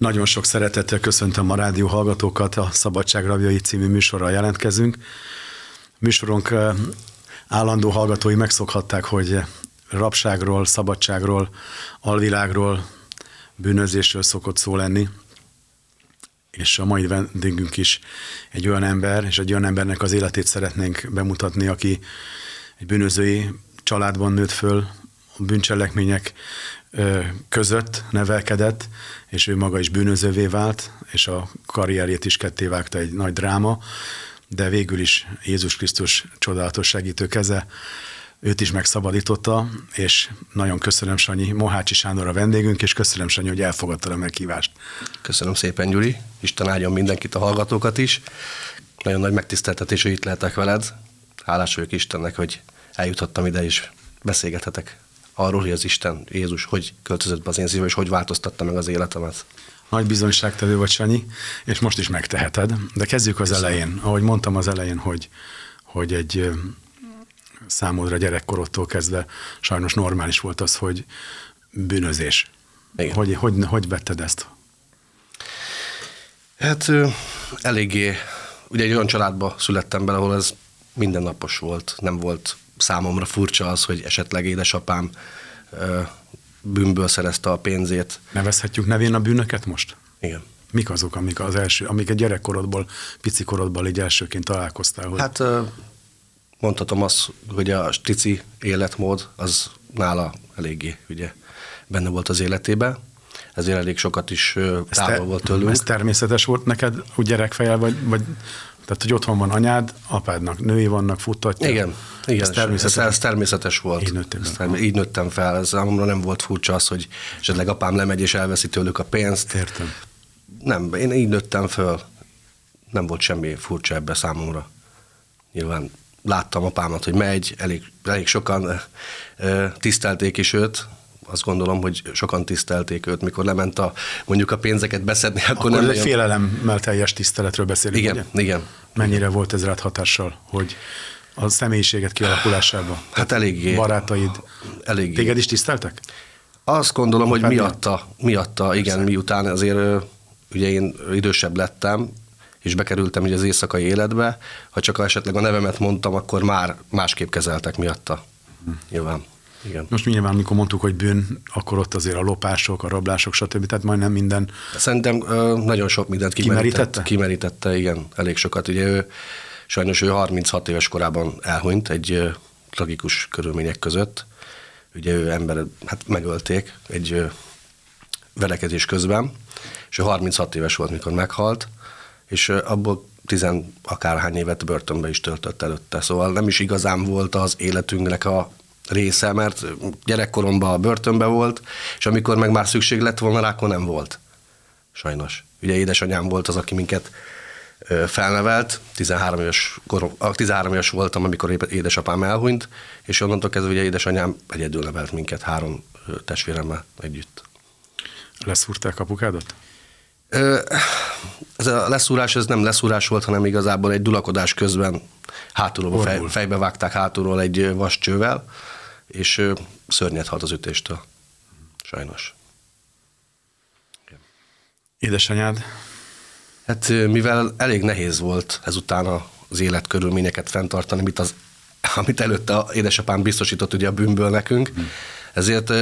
Nagyon sok szeretettel köszöntöm a rádió hallgatókat, a Szabadság Rabjai című műsorral jelentkezünk. Műsorunk állandó hallgatói megszokhatták, hogy rabságról, szabadságról, alvilágról, bűnözésről szokott szó lenni, és a mai vendégünk is egy olyan ember, és egy olyan embernek az életét szeretnénk bemutatni, aki egy bűnözői családban nőtt föl, a bűncselekmények között nevelkedett, és ő maga is bűnözővé vált, és a karrierjét is ketté vágta egy nagy dráma, de végül is Jézus Krisztus csodálatos segítő keze őt is megszabadította, és nagyon köszönöm Sanyi, Mohácsi Sándor a vendégünk, és köszönöm Sanyi, hogy elfogadta a meghívást. Köszönöm szépen, Gyuri. Isten áldjon mindenkit, a hallgatókat is. Nagyon nagy megtiszteltetés, hogy itt lehetek veled. Hálás vagyok Istennek, hogy eljuthattam ide, és beszélgethetek arról, hogy az Isten, Jézus, hogy költözött be az én szívem, és hogy változtatta meg az életemet. Nagy bizonyságtevő vagy, Sanyi, és most is megteheted. De kezdjük az Köszönöm. elején. Ahogy mondtam az elején, hogy, hogy egy számodra gyerekkorodtól kezdve sajnos normális volt az, hogy bűnözés. Igen. Hogy, hogy, hogy vetted ezt? Hát eléggé, ugye egy olyan családba születtem bele, ahol ez mindennapos volt. Nem volt számomra furcsa az, hogy esetleg édesapám bűnből szerezte a pénzét. Nevezhetjük nevén a bűnöket most? Igen. Mik azok, amik az első, amik a gyerekkorodból, pici korodból így elsőként találkoztál? Hogy... Hát mondhatom azt, hogy a stici életmód az nála eléggé ugye benne volt az életébe, ezért elég sokat is távol volt tőlünk. Ez természetes volt neked úgy gyerekfejel, vagy, vagy tehát, hogy otthon van anyád, apádnak női vannak, futtatja. Igen, igen, ez természetes, ez, ez természetes volt. Így nőttem, fel. Term- így nőttem fel. Ez számomra nem volt furcsa az, hogy esetleg apám lemegy és elveszi tőlük a pénzt. Értem. Nem, én így nőttem föl. Nem volt semmi furcsa ebbe számomra. Nyilván láttam apámat, hogy megy, elég, elég sokan tisztelték is őt, azt gondolom, hogy sokan tisztelték őt, mikor lement a, mondjuk a pénzeket beszedni, akkor, akkor nem... egy olyan... félelemmel teljes tiszteletről beszélünk, Igen, ugye? igen. Mennyire volt ez rád hatással, hogy a személyiséget kialakulásában? Hát eléggé. Barátaid. Eléggé. Téged is tiszteltek? Azt gondolom, hogy miatta, miatta, igen, Persze. miután azért ugye én idősebb lettem, és bekerültem ugye az éjszakai életbe, ha csak esetleg a nevemet mondtam, akkor már másképp kezeltek miatta. Hm. Nyilván. Igen. Most nyilván, amikor mondtuk, hogy bűn, akkor ott azért a lopások, a rablások, stb. Tehát majdnem minden. Szerintem nagyon sok mindent kimerítette. Kimerítette, igen, elég sokat. Ugye ő, sajnos ő 36 éves korában elhunyt egy tragikus körülmények között. Ugye ő ember, hát megölték egy verekedés közben, és ő 36 éves volt, mikor meghalt, és abból tizen akárhány évet börtönbe is töltött előtte. Szóval nem is igazán volt az életünknek a része, mert gyerekkoromban a börtönbe volt, és amikor meg már szükség lett volna rá, akkor nem volt. Sajnos. Ugye édesanyám volt az, aki minket felnevelt, 13 éves, korom, 13 éves voltam, amikor édesapám elhunyt, és onnantól kezdve ugye édesanyám egyedül nevelt minket három testvéremmel együtt. Leszúrták apukádat? Ez a leszúrás, ez nem leszúrás volt, hanem igazából egy dulakodás közben hátulról fej, fejbe vágták hátulról egy vascsővel, és szörnyet halt az ütéstől. Sajnos. Édesanyád? Hát mivel elég nehéz volt ezután az életkörülményeket fenntartani, amit, az, amit előtte édesapám biztosított ugye a bűnből nekünk, hmm. ezért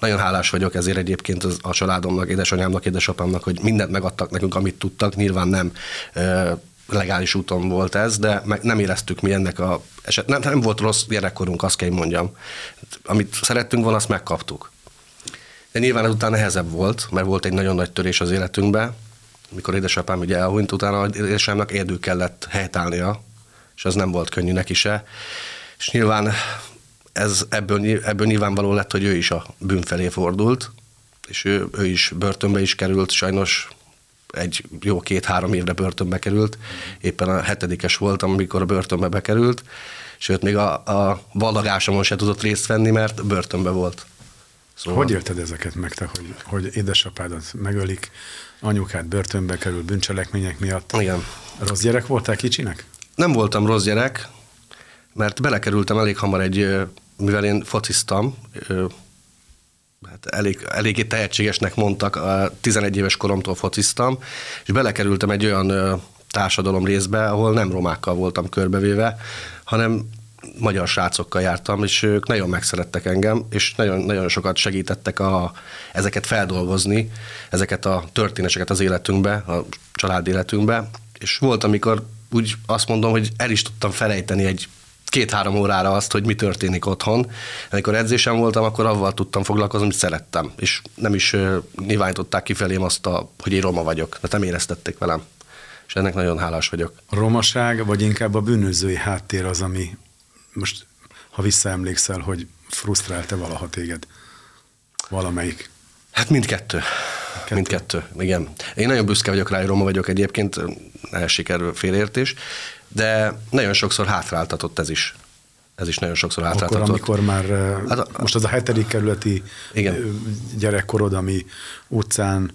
nagyon hálás vagyok ezért egyébként a családomnak, édesanyámnak, édesapámnak, hogy mindent megadtak nekünk, amit tudtak. Nyilván nem legális úton volt ez, de meg nem éreztük mi ennek a eset. Nem, nem volt rossz gyerekkorunk, azt kell mondjam. Amit szerettünk volna, azt megkaptuk. De nyilván ezután nehezebb volt, mert volt egy nagyon nagy törés az életünkben, mikor édesapám ugye elhunyt, utána édesapámnak érdő kellett helytállnia, és az nem volt könnyű neki se. És nyilván ez ebből, ebből nyilvánvaló lett, hogy ő is a bűn felé fordult, és ő, ő is börtönbe is került, sajnos egy jó két-három évre börtönbe került. Éppen a hetedikes voltam, amikor a börtönbe bekerült, sőt, még a, a vallagásomon se tudott részt venni, mert börtönbe volt. Szóval... Hogy élted ezeket meg te, hogy, hogy édesapádat megölik, anyukád börtönbe kerül bűncselekmények miatt? Igen. Rossz gyerek voltál kicsinek? Nem voltam rossz gyerek, mert belekerültem elég hamar egy, mivel én fociztam, hát elég, eléggé tehetségesnek mondtak, 11 éves koromtól fociztam, és belekerültem egy olyan társadalom részbe, ahol nem romákkal voltam körbevéve, hanem magyar srácokkal jártam, és ők nagyon megszerettek engem, és nagyon, nagyon sokat segítettek a, ezeket feldolgozni, ezeket a történéseket az életünkbe, a család életünkbe, és volt, amikor úgy azt mondom, hogy el is tudtam felejteni egy két-három órára azt, hogy mi történik otthon. Amikor edzésem voltam, akkor avval tudtam foglalkozni, amit szerettem. És nem is nyilvánították kifelém azt, a, hogy én roma vagyok, mert nem éreztették velem. És ennek nagyon hálás vagyok. A romaság, vagy inkább a bűnözői háttér az, ami most, ha visszaemlékszel, hogy frusztrálta valaha téged? Valamelyik? Hát mindkettő. Kettő. Mindkettő, igen. Én nagyon büszke vagyok rá, hogy roma vagyok egyébként, ne sikerül félértés, de nagyon sokszor hátráltatott ez is. Ez is nagyon sokszor hátráltatott. Akkor, amikor már, hát a, most az a hetedik kerületi igen. gyerekkorod, ami utcán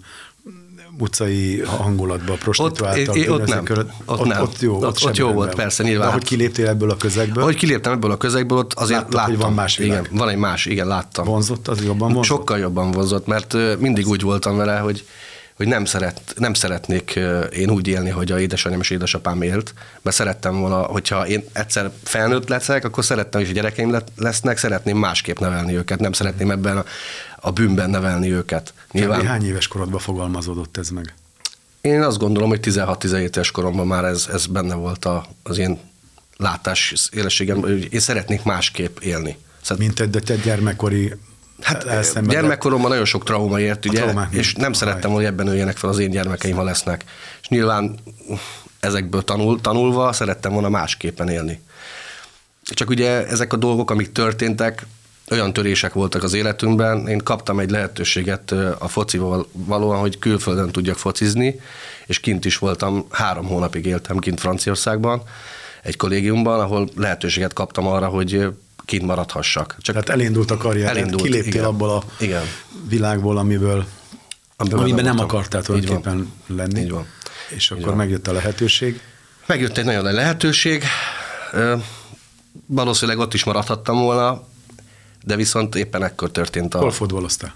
utcai hangulatba prostituáltak. Ott, ott nem, ott, ott, nem. Ott jó, ott, ott jó volt, persze, nyilván. De hogy kiléptél ebből a közegből? Hogy kiléptem ebből a közegből, ott azért Láttad, láttam. hogy van más világ. Igen, van egy más, igen, láttam. Vonzott, az jobban vonzott? Sokkal jobban vonzott, mert mindig úgy voltam vele, hogy hogy nem, szeret, nem szeretnék én úgy élni, hogy a édesanyám és édesapám élt, mert szerettem volna, hogyha én egyszer felnőtt leszek, akkor szerettem is, hogy gyerekeim lesznek, szeretném másképp nevelni őket, nem szeretném ebben a, a bűnben nevelni őket. Nyilván... Hány éves korodban fogalmazódott ez meg? Én azt gondolom, hogy 16-17 éves koromban már ez, ez benne volt a, az én látás élességem, hogy én szeretnék másképp élni. Szóval... Mint egy, egy gyermekkori Hát gyermekkoromban nagyon sok trauma ért, ugye, és nem szerettem, hogy ebben öljenek fel az én gyermekeim, ha lesznek. És nyilván ezekből tanul, tanulva szerettem volna másképpen élni. Csak ugye ezek a dolgok, amik történtek, olyan törések voltak az életünkben, én kaptam egy lehetőséget a focival valóan, hogy külföldön tudjak focizni, és kint is voltam, három hónapig éltem kint Franciaországban, egy kollégiumban, ahol lehetőséget kaptam arra, hogy kint maradhassak. Csak Tehát elindult a karrier, elindult, kiléptél igen. abból a igen. világból, amiből, amiben, amiben nem akartál tulajdonképpen lenni. Így van. És akkor van. megjött a lehetőség. Megjött egy nagyon nagy lehetőség. Valószínűleg ott is maradhattam volna, de viszont éppen ekkor történt a... Hol fotbaloztál?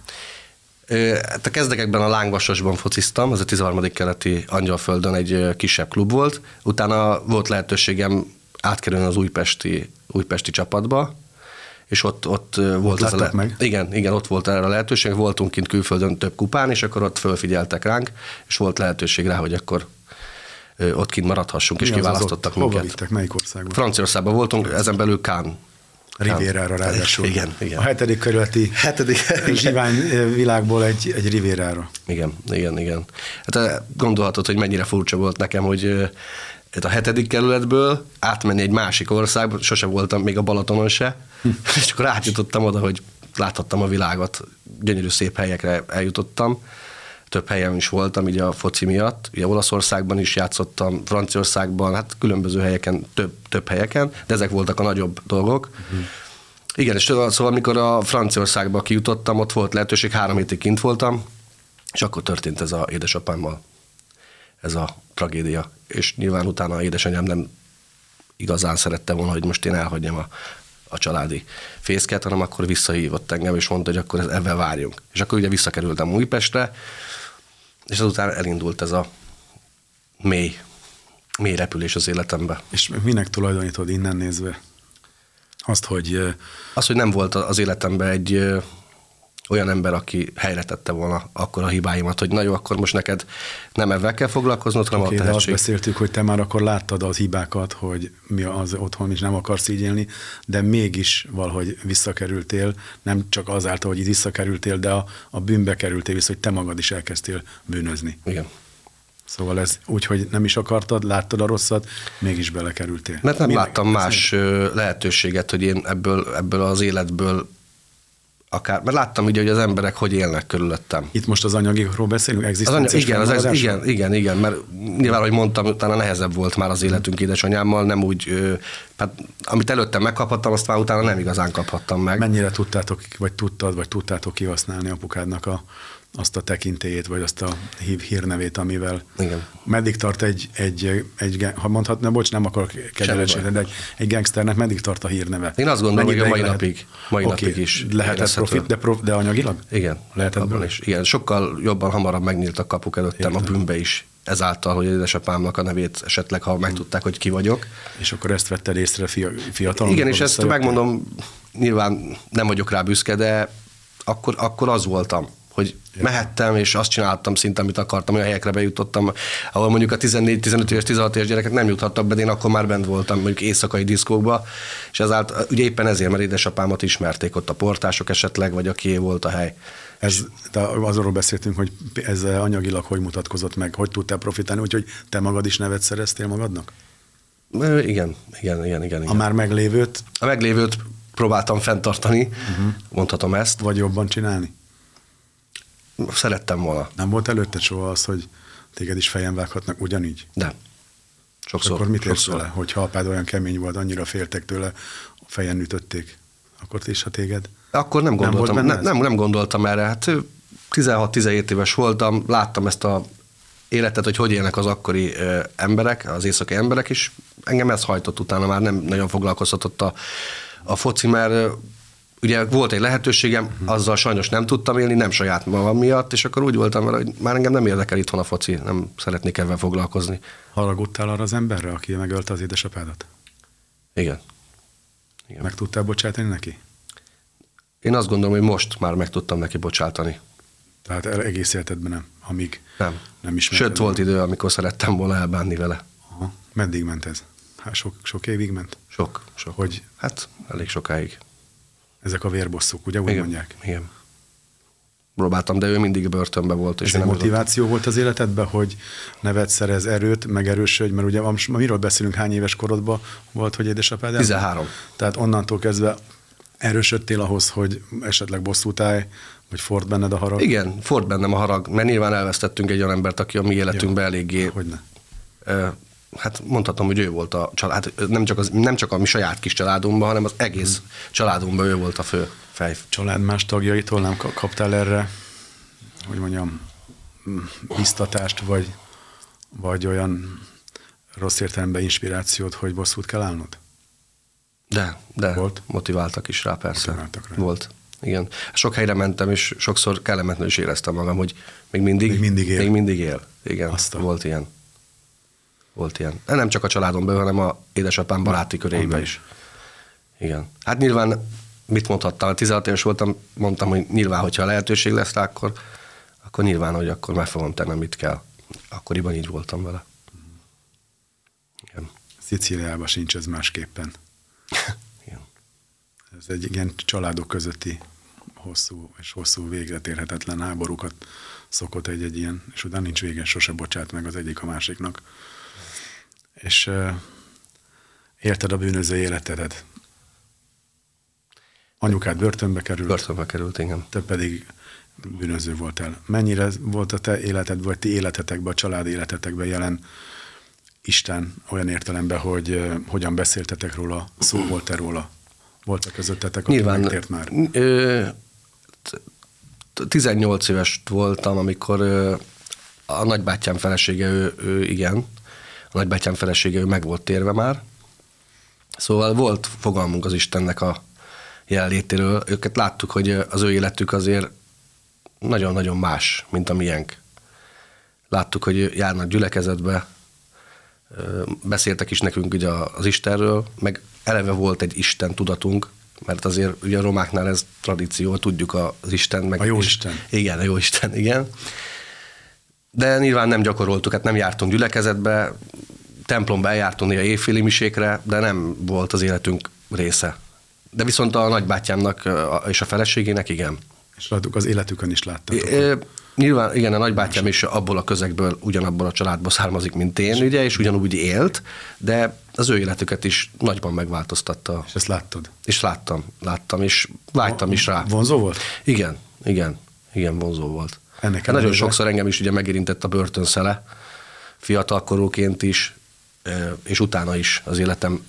Hát a kezdekekben a Lángvasosban fociztam, az a 13. keleti Angyalföldön egy kisebb klub volt. Utána volt lehetőségem átkerülni az újpesti, újpesti csapatba, és ott, ott volt az a le- meg? Igen, igen, ott volt erre a lehetőség, voltunk kint külföldön több kupán, és akkor ott fölfigyeltek ránk, és volt lehetőség rá, hogy akkor ott kint maradhassunk, Mi és kiválasztottak minket. Hova vittek, melyik országban? Franciaországban voltunk, ezen belül Kán Rivérára ráadásul. Igen, igen. A hetedik kerületi hetedik, zsivány világból egy, egy Rivérára. Igen, igen, igen. Hát gondolhatod, hogy mennyire furcsa volt nekem, hogy a hetedik kerületből átmenni egy másik országba, sose voltam még a Balatonon se, hm. és akkor átjutottam oda, hogy láthattam a világot, gyönyörű szép helyekre eljutottam. Több helyen is voltam, ugye a foci miatt. Ugye Olaszországban is játszottam, Franciaországban, hát különböző helyeken, több, több helyeken, de ezek voltak a nagyobb dolgok. Uh-huh. Igen, és szóval amikor a Franciaországba kijutottam, ott volt lehetőség, három hétig kint voltam, és akkor történt ez a édesapámmal ez a tragédia. És nyilván utána édesanyám nem igazán szerette volna, hogy most én elhagyjam a, a családi fészket, hanem akkor visszahívott engem, és mondta, hogy akkor ebben várjunk. És akkor ugye visszakerültem Újpestre, és azután elindult ez a mély, mély repülés az életembe. És minek tulajdonítod innen nézve azt, hogy... Az, hogy nem volt az életemben egy olyan ember, aki helyre tette volna akkor a hibáimat, hogy na jó, akkor most neked nem ebben kell foglalkoznod, hanem okay, a tehetség. Azt beszéltük, hogy te már akkor láttad az hibákat, hogy mi az otthon is nem akarsz így élni, de mégis valahogy visszakerültél, nem csak azáltal, hogy visszakerültél, de a, a bűnbe kerültél vissza, hogy te magad is elkezdtél bűnözni. Igen. Szóval ez úgy, hogy nem is akartad, láttad a rosszat, mégis belekerültél. Mert nem Mi láttam más lehetőséget, hogy én ebből, ebből az életből akár, mert láttam ugye, hogy az emberek hogy élnek körülöttem. Itt most az anyagikról beszélünk, egzisztenciális az anyag, igen, az, igen, igen, igen, mert nyilván, ahogy mondtam, utána nehezebb volt már az életünk édesanyámmal, nem úgy, hát amit előttem megkaphattam, azt már utána nem igazán kaphattam meg. Mennyire tudtátok, vagy tudtad, vagy tudtátok kihasználni apukádnak a azt a tekintélyét, vagy azt a hív hírnevét, amivel Igen. meddig tart egy, egy, egy, ha mondhatna, bocs, nem akarok kegyelesíteni, de egy, egy gangsternek meddig tart a hírneve? Én azt gondolom, Mennyi hogy a mai ideig napig, mai Oké, napig is érezhető. profit, de, prof, de anyagilag? Igen, Lehetett abban is. Igen, sokkal jobban hamarabb megnyíltak kapuk előttem Értem. a bűnbe is, ezáltal, hogy édesapámnak a nevét esetleg, ha megtudták, hogy ki vagyok. És akkor ezt vetted észre fia, fiatalon? Igen, és ezt megmondom, nyilván nem vagyok rá büszke, de akkor, akkor az voltam, hogy mehettem, és azt csináltam szinte, amit akartam, olyan helyekre bejutottam, ahol mondjuk a 14-15 éves, 16 éves gyerekek nem juthattak be, de én akkor már bent voltam mondjuk éjszakai diszkókba, és ezáltal, ugye éppen ezért, mert édesapámat ismerték ott a portások esetleg, vagy aki volt a hely. Ez, de azról beszéltünk, hogy ez anyagilag hogy mutatkozott meg, hogy tudtál profitálni, úgyhogy te magad is nevet szereztél magadnak? Ö, Igen, igen, igen, igen. A igen. már meglévőt, A meglévőt próbáltam fenntartani, uh-huh. mondhatom ezt. vagy jobban csinálni? Szerettem volna, Nem volt előtte soha az, hogy téged is fejen vághatnak ugyanígy? de sokszor. akkor mit érsz vele? Hogyha apád olyan kemény volt, annyira féltek tőle, a fejen ütötték, akkor is, ha téged? Akkor nem Nem gondoltam, nem, nem, ez? nem, gondoltam erre. Hát ö, 16-17 éves voltam, láttam ezt a életet, hogy hogy élnek az akkori emberek, az északi emberek, és engem ez hajtott utána, már nem nagyon foglalkoztatott a, a foci, mert ugye volt egy lehetőségem, Mhm. azzal sajnos nem tudtam élni, nem saját magam miatt, és akkor úgy voltam vele, hogy már engem nem érdekel itthon a foci, nem szeretnék ebben foglalkozni. Haragudtál arra az emberre, aki megölte az édesapádat? Igen. Igen. Meg tudtál bocsátani neki? Én azt gondolom, hogy most már meg tudtam neki bocsátani. Tehát egész életedben nem, amíg Nem. nem ismerted. Sőt, volt idő, amikor szerettem volna elbánni vele. Aha. Meddig ment ez? Hát sok, sok évig ment? Sok, sok. Hogy Hát elég sokáig. Ezek a vérbosszúk, ugye úgy Igen, mondják? Igen. Próbáltam, de ő mindig börtönben volt. És Ez én egy motiváció volt az életedben, hogy nevet szerez erőt, megerősödj, mert ugye miről beszélünk, hány éves korodban volt, hogy édesapád? elment? 13. Tehát onnantól kezdve erősödtél ahhoz, hogy esetleg bosszút állj, vagy ford benned a harag? Igen, ford bennem a harag, mert nyilván elvesztettünk egy olyan embert, aki a mi életünkben eléggé... Hogyne. Hát mondhatom, hogy ő volt a család, nem csak, az, nem csak a mi saját kis családunkban, hanem az egész Hmm. családunkban ő volt a fő fej. Család más tagjaitól nem ka- kaptál erre, hogy mondjam, biztatást, vagy, vagy olyan rossz értelemben inspirációt, hogy bosszút kell állnod? De, de Volt? motiváltak is rá, persze. Motiváltak rá. Volt. Igen. Sok helyre mentem, és sokszor kellemetlenül is éreztem magam, hogy még mindig, Még mindig él. Még mindig él. Igen, Azt a- volt ilyen. Volt ilyen. Nem csak a családon belül, hanem a édesapám baráti körébe is. Igen. Hát nyilván, mit mondhattam, 16 éves voltam, mondtam, hogy nyilván, hogyha lehetőség lesz rá, akkor, akkor nyilván, hogy akkor meg fogom tenni, mit kell. Akkoriban így voltam vele. Igen. Szicíliában sincs ez másképpen. Igen. Ez egy ilyen családok közötti hosszú és hosszú végre térhetetlen háborúkat szokott egy-egy ilyen, és utána nincs vége, sose bocsát meg az egyik a másiknak. És érted a bűnöző életedet. Anyukád börtönbe került, Börtönbe került, igen. te pedig bűnöző voltál. Mennyire volt a te életed, vagy ti életetekben, a család életetekben jelen Isten olyan értelemben, hogy hogyan beszéltetek róla, szó volt-e róla? Volt-e közöttetek, aki Nyilván megtért már? Ö, t- t- 18 éves voltam, amikor a nagybátyám felesége, ő, ő igen, nagybátyám felesége, ő meg volt térve már. Szóval volt fogalmunk az Istennek a jelenlétéről. Őket láttuk, hogy az ő életük azért nagyon-nagyon más, mint a miénk. Láttuk, hogy járnak gyülekezetbe, beszéltek is nekünk ugye az Istenről, meg eleve volt egy Isten tudatunk, mert azért ugye a romáknál ez tradíció, tudjuk az Isten. Meg A jó Isten. Igen, a jó Isten, igen. De nyilván nem gyakoroltuk, hát nem jártunk gyülekezetbe, templomba eljártunk néha évféli misékre, de nem volt az életünk része. De viszont a nagybátyámnak és a feleségének igen. És láttuk, az életükön is láttatok. É, Nyilván, igen, a nagybátyám is abból a közegből, ugyanabból a családból származik, mint én, ugye, és ugyanúgy élt, de az ő életüket is nagyban megváltoztatta. És ezt láttad? És láttam, láttam, és vágytam is rá. Vonzó volt? Igen, igen, igen, vonzó volt. Ennek Hát nagyon sokszor engem is ugye megérintett a börtönszele, fiatalkorúként is, és utána is az életem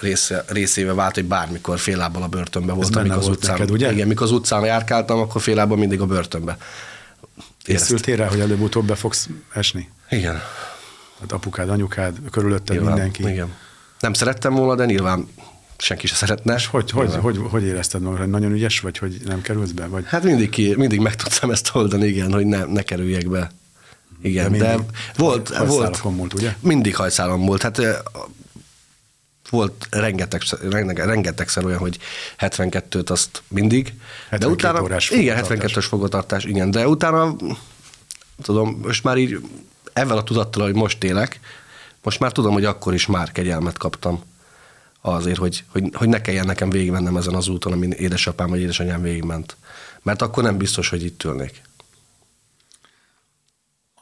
része, részével vált, hogy bármikor fél lábbal a börtönbe voltam. mikor az volt utcán, neked, ugye? Igen, mikor az utcán járkáltam, akkor fél lábbal mindig a börtönbe Készültél rá, hogy előbb-utóbb be fogsz esni? Igen. Hát apukád, anyukád, körülötted Nyilván, mindenki. Igen. Nem szerettem volna, de nyilván senki se szeretne. És hogy, hogy, hogy, hogy érezted magad, hogy nagyon ügyes vagy, hogy nem kerülsz be? Vagy? Hát mindig, ki, mindig meg tudtam ezt oldani, igen, hogy ne, ne kerüljek be. Igen, De de, volt, volt, múlt, ugye? mindig hajszálon volt. Hát volt rengeteg, rengeteg, rengetegszer olyan, hogy 72-t azt mindig. 72 de utána, órás igen, fogatartás. 72-ös fogatartás, igen. De utána, tudom, most már így ezzel a tudattal, hogy most élek, most már tudom, hogy akkor is már kegyelmet kaptam azért, hogy, hogy, hogy ne kelljen nekem végigmennem ezen az úton, amin édesapám vagy édesanyám végigment. Mert akkor nem biztos, hogy itt ülnék.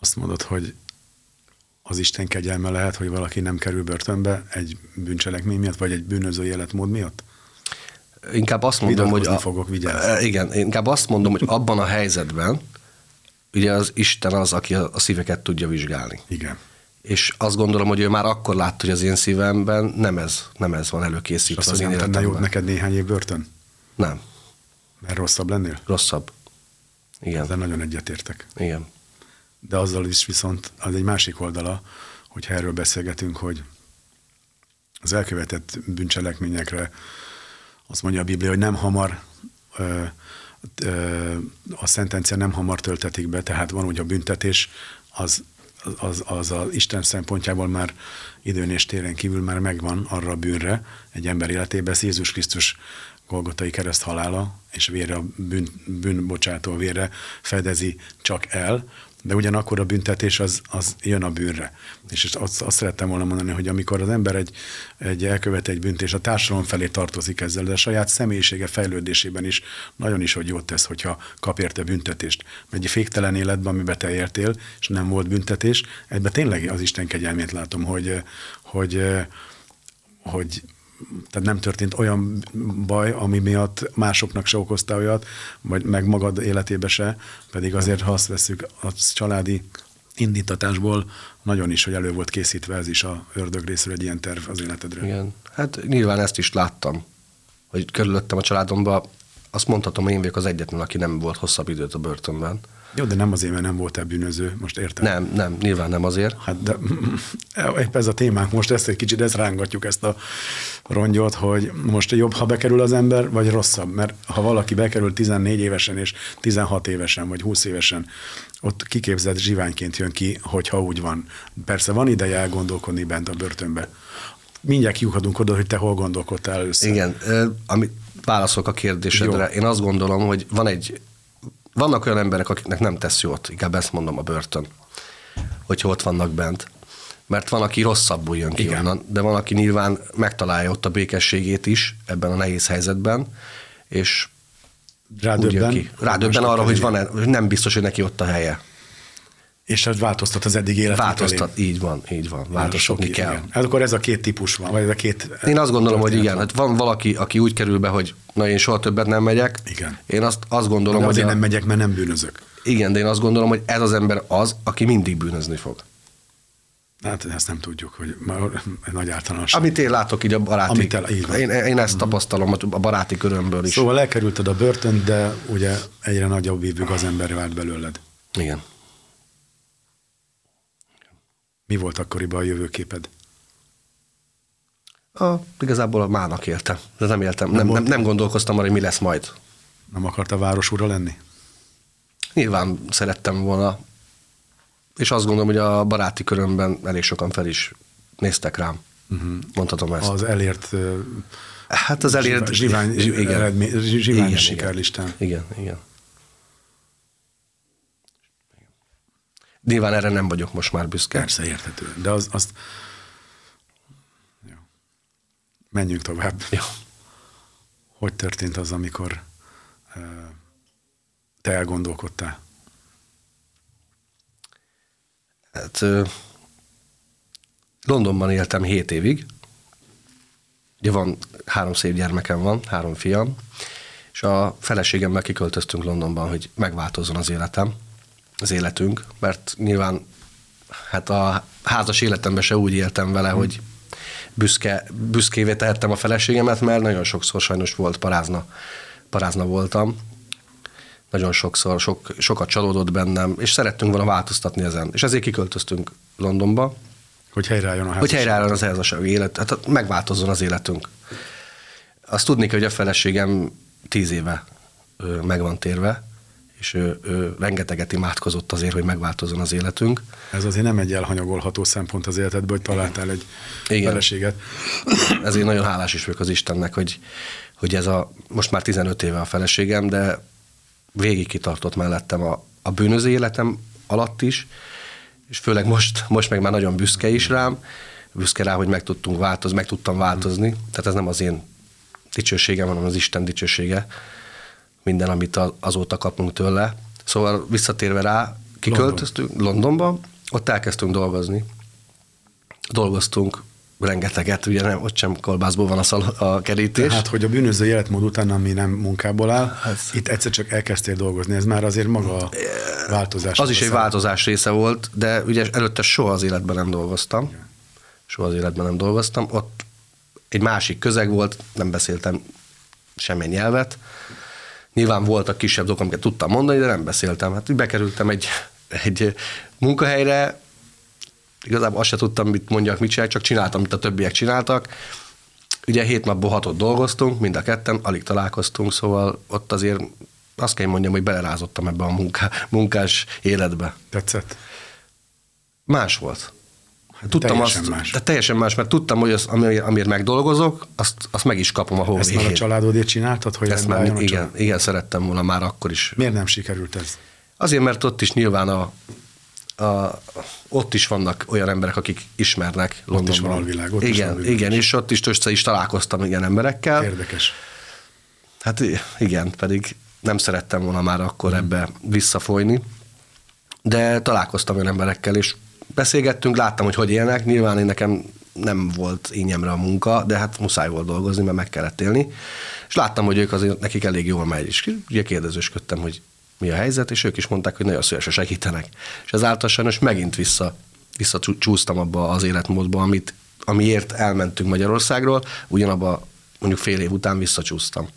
Azt mondod, hogy az Isten kegyelme lehet, hogy valaki nem kerül börtönbe egy bűncselekmény miatt, vagy egy bűnöző életmód miatt? Inkább azt mondom, hogy... Vitatkozni fogok, vigyázz. Igen, inkább azt mondom, hogy abban a helyzetben, ugye az Isten az, aki a a szíveket tudja vizsgálni. Igen. És azt gondolom, hogy ő már akkor látta, hogy az én szívemben nem ez, nem ez van És előkészítve azt az én nem jót neked néhány év börtön? Nem, Mert rosszabb lennél? rosszabb. Igen, Ezzel nagyon egyetértek. igen. De azzal is viszont az egy másik oldala, hogyha erről beszélgetünk, hogy az elkövetett bűncselekményekre azt mondja a Biblia, hogy nem hamar ö, ö, a szentencia nem hamar töltetik be, tehát van úgy a büntetés, az, az, az az Isten szempontjából már időn és téren kívül már megvan arra a bűnre egy ember életében, ez Jézus Krisztus Golgotai kereszt halála és vére, a bűn, bűnbocsátó vére fedezi csak el, de ugyanakkor a büntetés az, az jön a bűnre. És azt, azt szerettem volna mondani, hogy amikor az ember egy, egy elkövet egy bűnt, és a társadalom felé tartozik ezzel, de a saját személyisége fejlődésében is nagyon is, hogy jót tesz, hogyha kap érte büntetést. Egy féktelen életben, amiben te értél, és nem volt büntetés, ebben tényleg az Isten kegyelmét látom, hogy, hogy, hogy tehát nem történt olyan baj, ami miatt másoknak se okozta olyat, vagy meg magad életébe se, pedig azért, ha azt veszük a családi indítatásból, nagyon is, hogy elő volt készítve ez is a ördög részről egy ilyen terv az életedre. Igen. Hát nyilván ezt is láttam, hogy körülöttem a családomba, azt mondhatom, hogy én vagyok az egyetlen, aki nem volt hosszabb időt a börtönben. Jó, de nem azért, mert nem voltál bűnöző, most értem. Nem, nem, nyilván nem azért. Hát de épp ez a témánk, most ezt egy kicsit ezt rángatjuk, ezt a rongyot, hogy most jobb, ha bekerül az ember, vagy rosszabb, mert ha valaki bekerül 14 évesen és 16 évesen, vagy 20 évesen, ott kiképzett zsiványként jön ki, hogyha úgy van. Persze van ideje elgondolkodni bent a börtönbe. Mindjárt kiukadunk oda, hogy te hol gondolkodtál először. Igen, ami válaszolok a kérdésedre. Jó. Én azt gondolom, hogy van egy, vannak olyan emberek, akiknek nem tesz jót, inkább ezt mondom a börtön, hogyha ott vannak bent. Mert van, aki rosszabbul jön ki Igen. onnan, de van, aki nyilván megtalálja ott a békességét is ebben a nehéz helyzetben, és Rádöbben, ki. Rádöbben arra, hogy, van, hogy nem biztos, hogy neki ott a helye. És ez változtat az eddig életet. Változtat, így van, így van, változtatni kell. Igen. Hát akkor ez a két típus van, vagy ez a két... Én azt gondolom, hogy igen, van. hát van valaki, aki úgy kerül be, hogy na én soha többet nem megyek. Igen. Én azt, azt gondolom, De hogy azért a, nem megyek, mert nem bűnözök. igen, de én azt gondolom, hogy ez az ember az, aki mindig bűnözni fog. Hát ezt nem tudjuk, hogy már nagy általánosság. Amit én látok így a baráti, Amit el- így van. én, én ezt tapasztalom a baráti körömből is. Szóval elkerülted a börtön, de ugye egyre nagyobb vívők az ember vált belőled. Igen. Mi volt akkoriban a jövőképed? A, igazából a mának éltem. De nem éltem, nem, nem, volt- nem gondolkoztam arra, hogy mi lesz majd. Nem akarta városúra lenni? Nyilván szerettem volna, és azt gondolom, hogy a baráti körömben elég sokan fel is néztek rám. Uh-huh. Mondhatom ezt. Az elért Hát az elért... zsivány, igen. eredmény, zsivány Igen, sikerlistán. Igen, igen. Nyilván erre nem vagyok most már büszke. Persze, érthető. De az, azt... Jó. Menjünk tovább. Jó. Hogy történt az, amikor te elgondolkodtál? Hát Londonban éltem 7 évig. Ugye van, három szép gyermekem van, három fiam, és a feleségemmel kiköltöztünk Londonban, hogy megváltozzon az életem, az életünk, mert nyilván hát a házas életemben se úgy éltem vele, hogy büszke, büszkévé tehettem a feleségemet, mert nagyon sokszor sajnos volt parázna, parázna voltam. nagyon sokszor, sok, sokat csalódott bennem, és szerettünk volna változtatni ezen. És ezért kiköltöztünk Londonba. Hogy helyreálljon a Hogy helyreálljon az házassági élet, hát megváltozzon az életünk. Azt tudni kell, hogy a feleségem tíz éve meg van térve, és ő, ő rengeteget imádkozott azért, hogy megváltozzon az életünk. Ez azért nem egy elhanyagolható szempont az életedből, hogy találtál egy Igen. feleséget. Ezért nagyon hálás is vagyok az Istennek, hogy, hogy ez a, most már 15 éve a feleségem, de végig kitartott mellettem a, a bűnöző életem alatt is, és főleg most, most meg már nagyon büszke is rám, büszke rá, hogy meg tudtunk változni, meg tudtam változni, tehát ez nem az én dicsőségem, hanem az Isten dicsősége, minden, amit azóta kapunk tőle. Szóval visszatérve rá, kiköltöztünk London. Londonba, ott elkezdtünk dolgozni. Dolgoztunk rengeteget, ugye nem, ott sem kolbászból van a, szal, a kerítés. Tehát, hogy a bűnöző életmód után, ami nem munkából áll, hát, itt egyszer csak elkezdtél dolgozni, ez már azért maga a változás. Az is egy változás része volt, de ugye előtte soha az életben nem dolgoztam. Soha az életben nem dolgoztam. Ott egy másik közeg volt, nem beszéltem semmilyen nyelvet. Nyilván voltak kisebb dolgok, amiket tudtam mondani, de nem beszéltem. Hát bekerültem egy, egy munkahelyre, igazából azt se tudtam, mit mondjak, mit csinálják, csak csináltam, amit a többiek csináltak. Ugye hét napból hatot dolgoztunk, mind a ketten, alig találkoztunk, szóval ott azért azt kell mondjam, hogy belerázottam ebbe a munká, munkás életbe. Tetszett? Más volt. Hát tudtam teljesen azt, más. De teljesen más, mert tudtam, hogy az, amiért megdolgozok, azt, azt meg is kapom a hó Ezt már a családodért csináltad, hogy Ezt már, igen, igen, szerettem volna már akkor is. Miért nem sikerült ez? Azért, mert ott is nyilván a, a, ott is vannak olyan emberek, akik ismernek Londonban. Ott is van alvilág. Ott igen, is igen, és ott is össze is találkoztam ilyen emberekkel. Érdekes. Hát igen, pedig nem szerettem volna már akkor hmm. ebbe visszafolyni, de találkoztam olyan emberekkel, és beszélgettünk, láttam, hogy hogy élnek, nyilván én nekem nem volt ínyemre a munka, de hát muszáj volt dolgozni, mert meg kellett élni. És láttam, hogy ők azért nekik elég jól megy, és ugye kérdezősködtem, hogy mi a helyzet, és ők is mondták, hogy nagyon szívesen segítenek. És ezáltal sajnos megint vissza, visszacsúsztam abba az életmódba, amit, amiért elmentünk Magyarországról, ugyanabba mondjuk fél év után visszacsúsztam.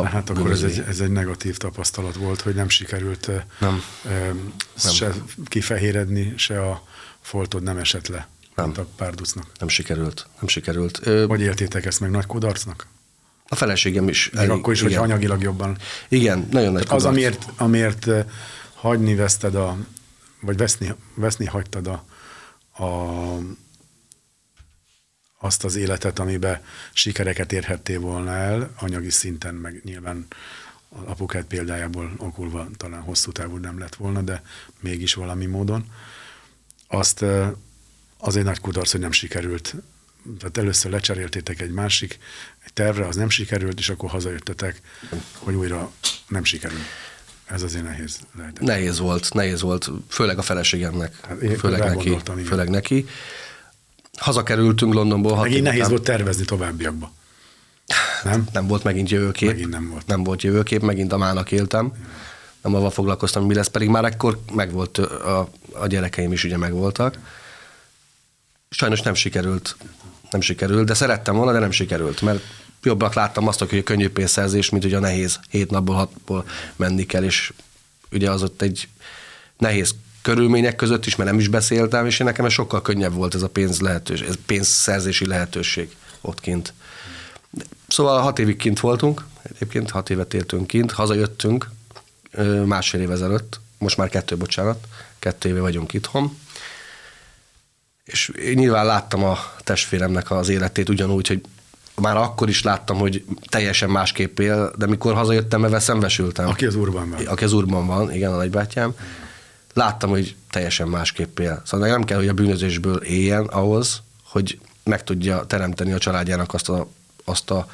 A hát akkor ez egy, ez egy negatív tapasztalat volt, hogy nem sikerült nem. nem. se kifehéredni, se a foltod nem esett le, nem. a párducnak. Nem sikerült, nem sikerült. Hogy éltétek ezt meg nagy kudarcnak? A feleségem is. Még elég, akkor is, hogy anyagilag jobban. Igen, nagyon nagy Az, amiért, amiért hagyni veszted a, vagy veszni, veszni hagytad a, a azt az életet, amiben sikereket érhettél volna el, anyagi szinten, meg nyilván az apukád példájából okulva talán hosszú távú nem lett volna, de mégis valami módon. Azt az egy nagy kudarc, hogy nem sikerült. Tehát először lecseréltétek egy másik egy tervre, az nem sikerült, és akkor hazajöttetek, hogy újra nem sikerült. Ez azért nehéz lehetett. Nehéz volt, nehéz volt, főleg a feleségemnek, hát főleg neki, főleg neki hazakerültünk Londonból. Megint nehéz volt tervezni továbbiakba. Nem? Nem volt megint jövőkép. Megint nem volt. Nem volt jövőkép, megint a mának éltem. Nem avval foglalkoztam, mi lesz, pedig már ekkor megvolt, a, a gyerekeim is ugye megvoltak. Sajnos nem sikerült, nem sikerült, de szerettem volna, de nem sikerült, mert jobbak láttam azt, hogy a könnyű pénzszerzés, mint ugye a nehéz hét napból, hatból menni kell, és ugye az ott egy nehéz körülmények között is, mert nem is beszéltem, és nekem sokkal könnyebb volt ez a pénz lehetőség, ez pénzszerzési lehetőség ott kint. Szóval hat évig kint voltunk, egyébként hat évet éltünk kint, hazajöttünk másfél év ezelőtt, most már kettő, bocsánat, kettő éve vagyunk itthon, és nyilván láttam a testvéremnek az életét ugyanúgy, hogy már akkor is láttam, hogy teljesen másképp él, de mikor hazajöttem, mert szembesültem. Aki az urban van. Aki az urban van, igen, a nagybátyám láttam, hogy teljesen másképp él. Szóval nem kell, hogy a bűnözésből éljen ahhoz, hogy meg tudja teremteni a családjának azt a, azt a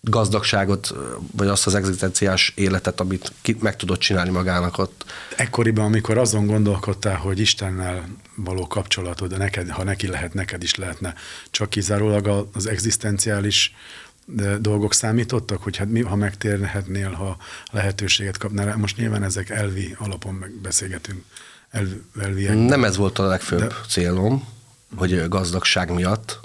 gazdagságot, vagy azt az egzisztenciás életet, amit ki, meg tudott csinálni magának ott. Ekkoriban, amikor azon gondolkodtál, hogy Istennel való kapcsolatod, neked, ha neki lehet, neked is lehetne, csak kizárólag az egzisztenciális dolgok számítottak, hogy hát mi, ha megtérhetnél, ha lehetőséget kapnál. Most nyilván ezek elvi alapon megbeszélgetünk. Elv, elviek. Nem ez volt a legfőbb de... célom, hogy gazdagság miatt,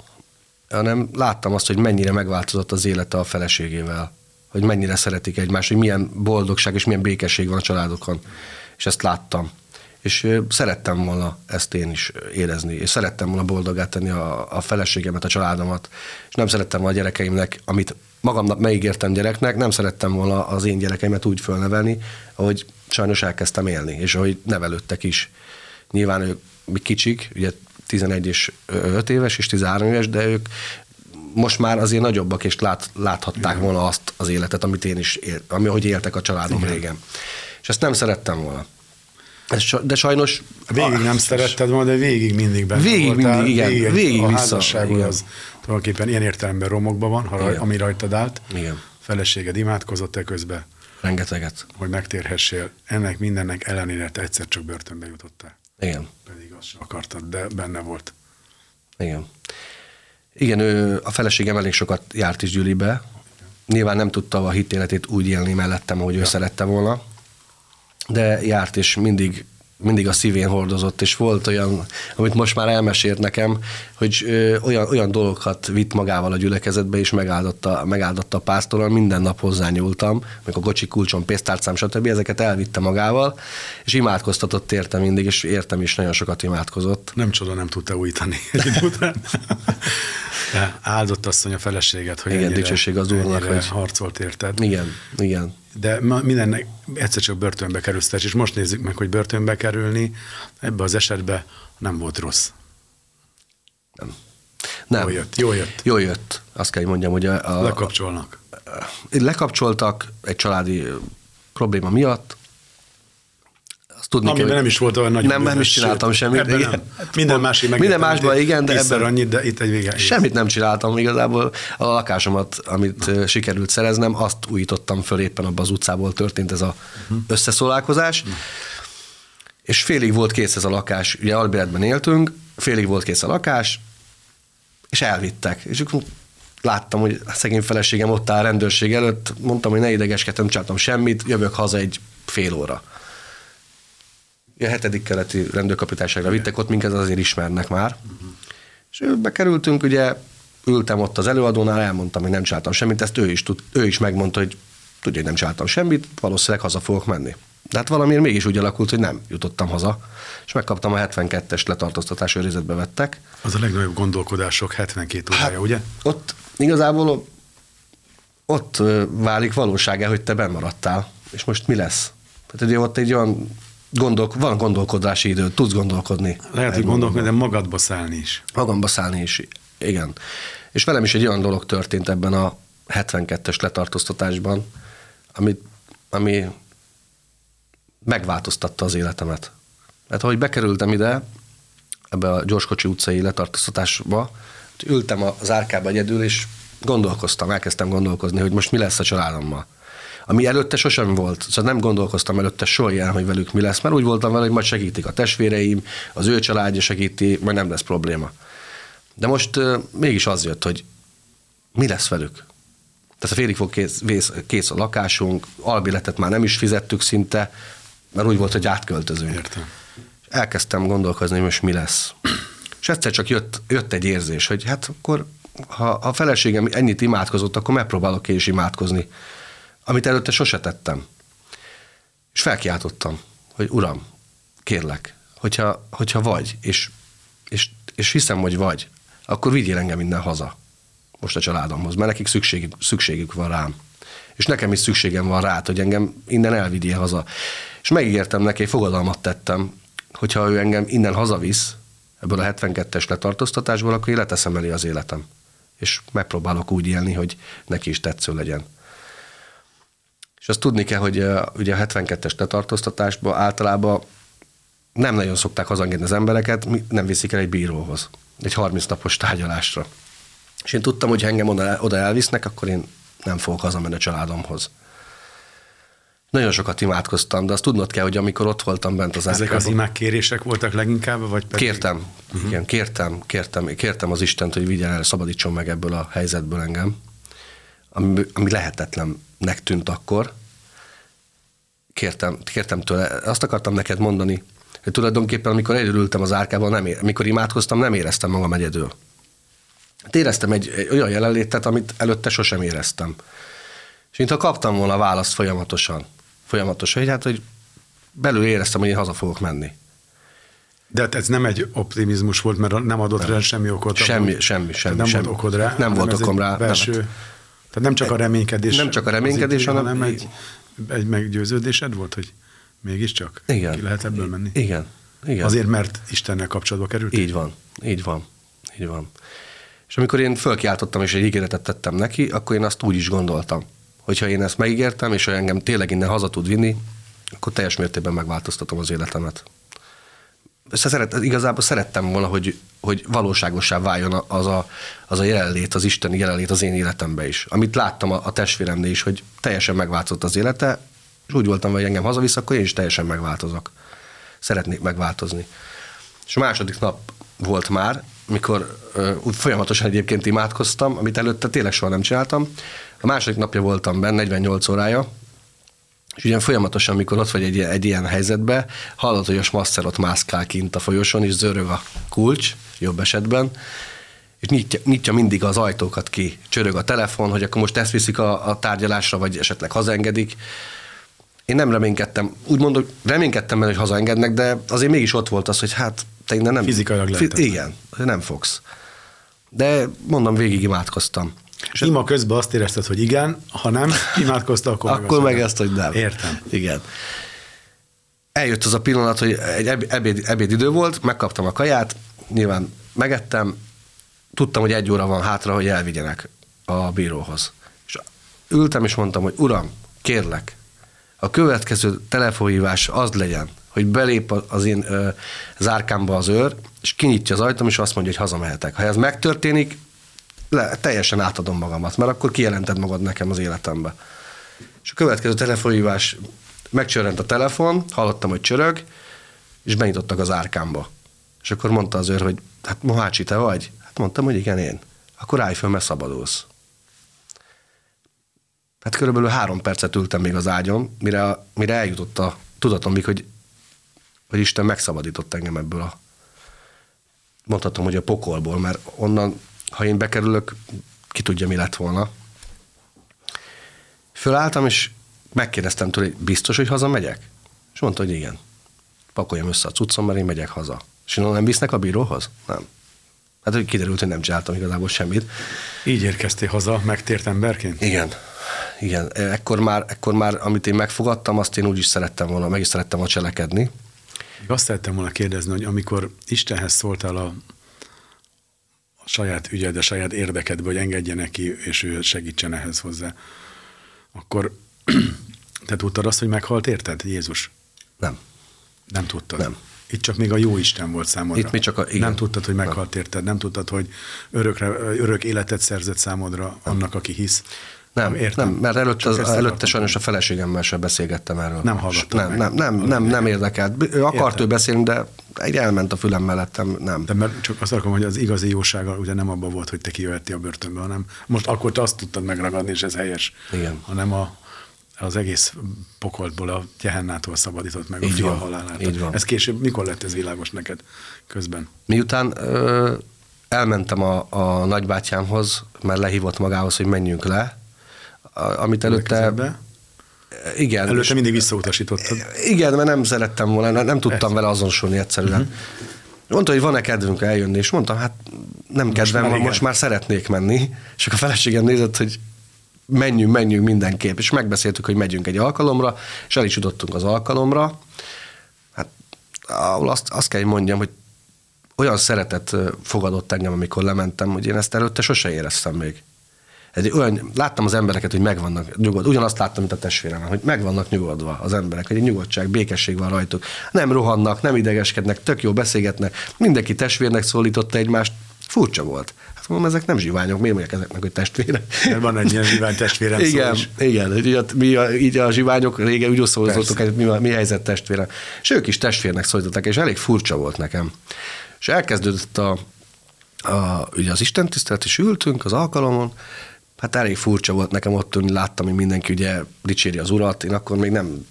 hanem láttam azt, hogy mennyire megváltozott az élete a feleségével, hogy mennyire szeretik egymást, hogy milyen boldogság és milyen békesség van a családokon. És ezt láttam. És szerettem volna ezt én is érezni, és szerettem volna boldogát tenni a, a feleségemet, a családomat, és nem szerettem volna a gyerekeimnek, amit magamnak megígértem gyereknek, nem szerettem volna az én gyerekeimet úgy fölnevelni, ahogy sajnos elkezdtem élni, és ahogy nevelődtek is. Nyilván ők kicsik, ugye 11 és 5 éves és 13 éves, de ők most már azért nagyobbak, és lát, láthatták Igen. volna azt az életet, amit én is, él, ami, hogy éltek a családom Igen. régen. És ezt nem szerettem volna. De sajnos... Végig nem szeretted volna, de végig mindig benne Végig voltál, mindig, igen. Végig, végig a vissza. házasságod az tulajdonképpen ilyen értelemben romokban van, ha igen. ami rajtad állt. Igen. Feleséged imádkozott-e közben? Rengeteget. Hogy megtérhessél. Ennek mindennek ellenére te egyszer csak börtönbe jutottál. Igen. Pedig azt sem akartad, de benne volt. Igen. Igen, ő, a feleségem elég sokat járt is Gyülibe. Nyilván nem tudta a hitéletét úgy élni mellettem, ahogy ja. ő szerette volna, de járt és mindig mindig a szívén hordozott, és volt olyan, amit most már elmesélt nekem, hogy ö, olyan, olyan dolgokat vitt magával a gyülekezetbe, és megáldotta, megáldotta a pásztorral, minden nap hozzányúltam, meg a kocsi kulcsom, pénztárcám, stb. ezeket elvitte magával, és imádkoztatott érte mindig, és értem is nagyon sokat imádkozott. Nem csoda, nem tudta újítani Áldott asszony a feleséget, hogy igen, dicsőség az úrnak, hogy harcolt érted. Igen, igen de mindennek egyszer csak börtönbe kerülsz, és most nézzük meg, hogy börtönbe kerülni, ebbe az esetben nem volt rossz. Nem. Nem. Jó jött, jó jött. Jó jött. Azt kell, hogy mondjam, hogy a, a, Lekapcsolnak. Lekapcsoltak egy családi probléma miatt, azt tudni Amiben kell, nem is volt olyan nagy Nem, nem is csináltam semmit. Ebben nem. Minden másik Minden másban igen, de ebben annyit, de itt egy vége. Semmit nem csináltam igazából. A lakásomat, amit Na. sikerült szereznem, azt újítottam föl éppen abban az utcából történt ez a uh-huh. összeszólálkozás. Uh-huh. És félig volt kész ez a lakás. Ugye Albéletben éltünk, félig volt kész a lakás, és elvittek. És láttam, hogy a szegény feleségem ott áll a rendőrség előtt, mondtam, hogy ne idegeskedtem, nem csináltam semmit, jövök haza egy fél óra a hetedik keleti rendőrkapitányságra vittek, ott minket azért ismernek már. Uh-huh. És bekerültünk, ugye ültem ott az előadónál, elmondtam, hogy nem csináltam semmit, ezt ő is, tud, ő is megmondta, hogy tudja, hogy nem csináltam semmit, valószínűleg haza fogok menni. De hát valamiért mégis úgy alakult, hogy nem jutottam haza, és megkaptam a 72-es letartóztatás őrizetbe vettek. Az a legnagyobb gondolkodások 72 órája, hát, ugye? Ott igazából ott válik valóságá, hogy te maradtál, és most mi lesz? Tehát ugye ott egy olyan gondol, van gondolkodási idő, tudsz gondolkodni. Lehet, hogy gondolkodni, de magadba szállni is. Magamba szállni is, igen. És velem is egy olyan dolog történt ebben a 72-es letartóztatásban, ami, ami megváltoztatta az életemet. Hát, ahogy bekerültem ide, ebbe a Gyorskocsi utcai letartóztatásba, ültem az árkába egyedül, és gondolkoztam, elkezdtem gondolkozni, hogy most mi lesz a családommal ami előtte sosem volt. Szóval nem gondolkoztam előtte ilyen, hogy velük mi lesz, mert úgy voltam vele, hogy majd segítik a testvéreim, az ő családja segíti, majd nem lesz probléma. De most uh, mégis az jött, hogy mi lesz velük. Tehát a félig fog kész, vész, kész a lakásunk, albiletet már nem is fizettük szinte, mert úgy volt, hogy átköltözünk. Értem. Elkezdtem gondolkozni, hogy most mi lesz. És egyszer csak jött, jött egy érzés, hogy hát akkor, ha a feleségem ennyit imádkozott, akkor megpróbálok én is imádkozni amit előtte sose tettem. És felkiáltottam, hogy uram, kérlek, hogyha, hogyha vagy, és, és, és hiszem, hogy vagy, akkor vigyél engem minden haza, most a családomhoz, mert nekik szükségük, szükségük van rám. És nekem is szükségem van rá, hogy engem innen elvigyél haza. És megígértem neki, fogadalmat tettem, hogyha ő engem innen hazavisz, ebből a 72-es letartóztatásból, akkor én leteszem elé az életem. És megpróbálok úgy élni, hogy neki is tetsző legyen. És azt tudni kell, hogy ugye a 72-es letartóztatásban általában nem nagyon szokták hazangedni az embereket, nem viszik el egy bíróhoz, egy 30 napos tárgyalásra. És én tudtam, hogy ha engem oda, oda elvisznek, akkor én nem fogok hazamenni a családomhoz. Nagyon sokat imádkoztam, de azt tudnod kell, hogy amikor ott voltam bent az Ezek az imák kérések voltak leginkább, vagy pedig... Kértem, uh-huh. igen, kértem, kértem, kértem az Istent, hogy vigyen el, szabadítson meg ebből a helyzetből engem, ami, ami lehetetlen nek tűnt akkor. Kértem, kértem tőle, azt akartam neked mondani, hogy tulajdonképpen amikor egyedül az árkában, nem ér, amikor imádkoztam, nem éreztem magam egyedül. Hát éreztem egy, egy olyan jelenlétet, amit előtte sosem éreztem. És mintha kaptam volna választ folyamatosan. Folyamatosan, hogy hát, hogy belül éreztem, hogy én haza fogok menni. De hát ez nem egy optimizmus volt, mert nem adott nem. rá semmi okot. Semmi, semmi, semmi. Nem semmi. volt okod rá. Nem volt okom rá. Belső, tehát nem csak a reménykedés. Nem csak a reménykedés, hanem, hanem egy, egy meggyőződésed volt, hogy mégiscsak igen. ki lehet ebből menni. Igen. igen. Azért, mert Istennel kapcsolatba került. Így van, így van, így van. És amikor én fölkiáltottam, és egy ígéretet tettem neki, akkor én azt úgy is gondoltam, hogyha én ezt megígértem, és hogy engem tényleg innen haza tud vinni, akkor teljes mértékben megváltoztatom az életemet. Szeret, igazából szerettem volna, hogy, hogy valóságosá váljon az a, az a jelenlét, az isteni jelenlét az én életembe is. Amit láttam a, a testvéremnél is, hogy teljesen megváltozott az élete, és úgy voltam, hogy engem hazavisz, akkor én is teljesen megváltozok. Szeretnék megváltozni. És a második nap volt már, mikor úgy folyamatosan egyébként imádkoztam, amit előtte tényleg soha nem csináltam. A második napja voltam benne, 48 órája, és ugye folyamatosan, amikor ott vagy egy, egy ilyen helyzetben, hallod, hogy a smasszer ott mászkál kint a folyosón, és zörög a kulcs, jobb esetben, és nyitja, nyitja mindig az ajtókat ki, csörög a telefon, hogy akkor most ezt viszik a, a tárgyalásra, vagy esetleg hazaengedik. Én nem reménykedtem, úgy mondom, reménykedtem benne, hogy hazaengednek, de azért mégis ott volt az, hogy hát te innen nem... Fizikailag fi, Igen, nem fogsz. De mondom, végig imádkoztam. És Ima közben azt érezted, hogy igen, ha nem, imádkozta, akkor, akkor meg, meg ezt, hogy nem. Értem. Igen. Eljött az a pillanat, hogy egy ebéd, ebédidő volt, megkaptam a kaját, nyilván megettem, tudtam, hogy egy óra van hátra, hogy elvigyenek a bíróhoz. És ültem és mondtam, hogy uram, kérlek, a következő telefonhívás az legyen, hogy belép az én ö, zárkámba az őr, és kinyitja az ajtóm, és azt mondja, hogy hazamehetek. Ha ez megtörténik, le, teljesen átadom magamat, mert akkor kijelented magad nekem az életembe. És a következő telefonhívás, megcsörrent a telefon, hallottam, hogy csörög, és benyitottak az árkámba. És akkor mondta az őr, hogy hát Mohácsi, te vagy? Hát mondtam, hogy igen, én. Akkor állj föl, mert szabadulsz. Hát körülbelül három percet ültem még az ágyon, mire, mire eljutott a tudatomig, hogy, hogy Isten megszabadított engem ebből a mondhatom, hogy a pokolból, mert onnan ha én bekerülök, ki tudja, mi lett volna. Fölálltam, és megkérdeztem tőle, hogy biztos, hogy hazamegyek? És mondta, hogy igen. Pakoljam össze a cuccom, mert én megyek haza. És onnan nem visznek a bíróhoz? Nem. Hát, hogy kiderült, hogy nem csináltam igazából semmit. Így érkeztél haza, megtért emberként? Igen. Igen. Ekkor már, ekkor már, amit én megfogadtam, azt én úgy is szerettem volna, meg is szerettem volna cselekedni. Azt szerettem volna kérdezni, hogy amikor Istenhez szóltál a a saját ügyed, a saját érdekedbe, hogy engedje neki, és ő segítsen ehhez hozzá, akkor te tudtad azt, hogy meghalt érted, Jézus? Nem. Nem tudtad? Nem. Itt csak még a jó Isten volt számodra. Itt mi csak a, igen. Nem tudtad, hogy meghalt nem. érted, nem tudtad, hogy örökre, örök életet szerzett számodra annak, aki hisz. Nem, értem. nem mert előtte, az, előtte sajnos a feleségemmel sem beszélgettem erről. Nem hallgattam nem, nem, nem, nem, nem érdekelt. Ő akart Értem. ő beszélni, de egy elment a fülem mellettem, nem. De mert csak azt akarom, hogy az igazi jósága ugye nem abban volt, hogy te kijöhettél a börtönbe, hanem most akkor te azt tudtad megragadni, és ez helyes. Igen. Hanem a, az egész pokoltból, a gyehennától szabadított meg így a van, halálát. Így van. Ez később, mikor lett ez világos neked közben? Miután ö, elmentem a, a nagybátyámhoz, mert lehívott magához, hogy menjünk le, amit előtte... Igen. Előtte és, mindig visszautasítottad. Igen, mert nem szerettem volna, nem, nem tudtam Persze. vele azonosulni egyszerűen. Uh-huh. Mondta, hogy van-e kedvünk eljönni, és mondtam, hát nem most kedvem van, most már szeretnék menni. És akkor a feleségem nézett, hogy menjünk, menjünk mindenképp. És megbeszéltük, hogy megyünk egy alkalomra, és el is jutottunk az alkalomra. Hát ahol azt, azt kell, hogy mondjam, hogy olyan szeretet fogadott engem, amikor lementem, hogy én ezt előtte sose éreztem még egy olyan, láttam az embereket, hogy megvannak nyugodva, ugyanazt láttam, mint a testvérem, hogy megvannak nyugodva az emberek, hogy egy nyugodtság, békesség van rajtuk. Nem rohannak, nem idegeskednek, tök jó beszélgetnek, mindenki testvérnek szólította egymást, furcsa volt. Hát mondom, ezek nem zsiványok, miért mondják ezeknek, hogy testvére? Van egy ilyen zsivány testvérem Igen, is. igen, így a, mi a, így a zsiványok régen úgy szólítottuk, hogy mi, mi helyzet testvére. És ők is testvérnek szólították, és elég furcsa volt nekem. És elkezdődött a, a, ugye az Isten tisztelet, és ültünk az alkalomon, hát elég furcsa volt nekem ott ülni, láttam, hogy mindenki ugye dicséri az urat, én akkor még nem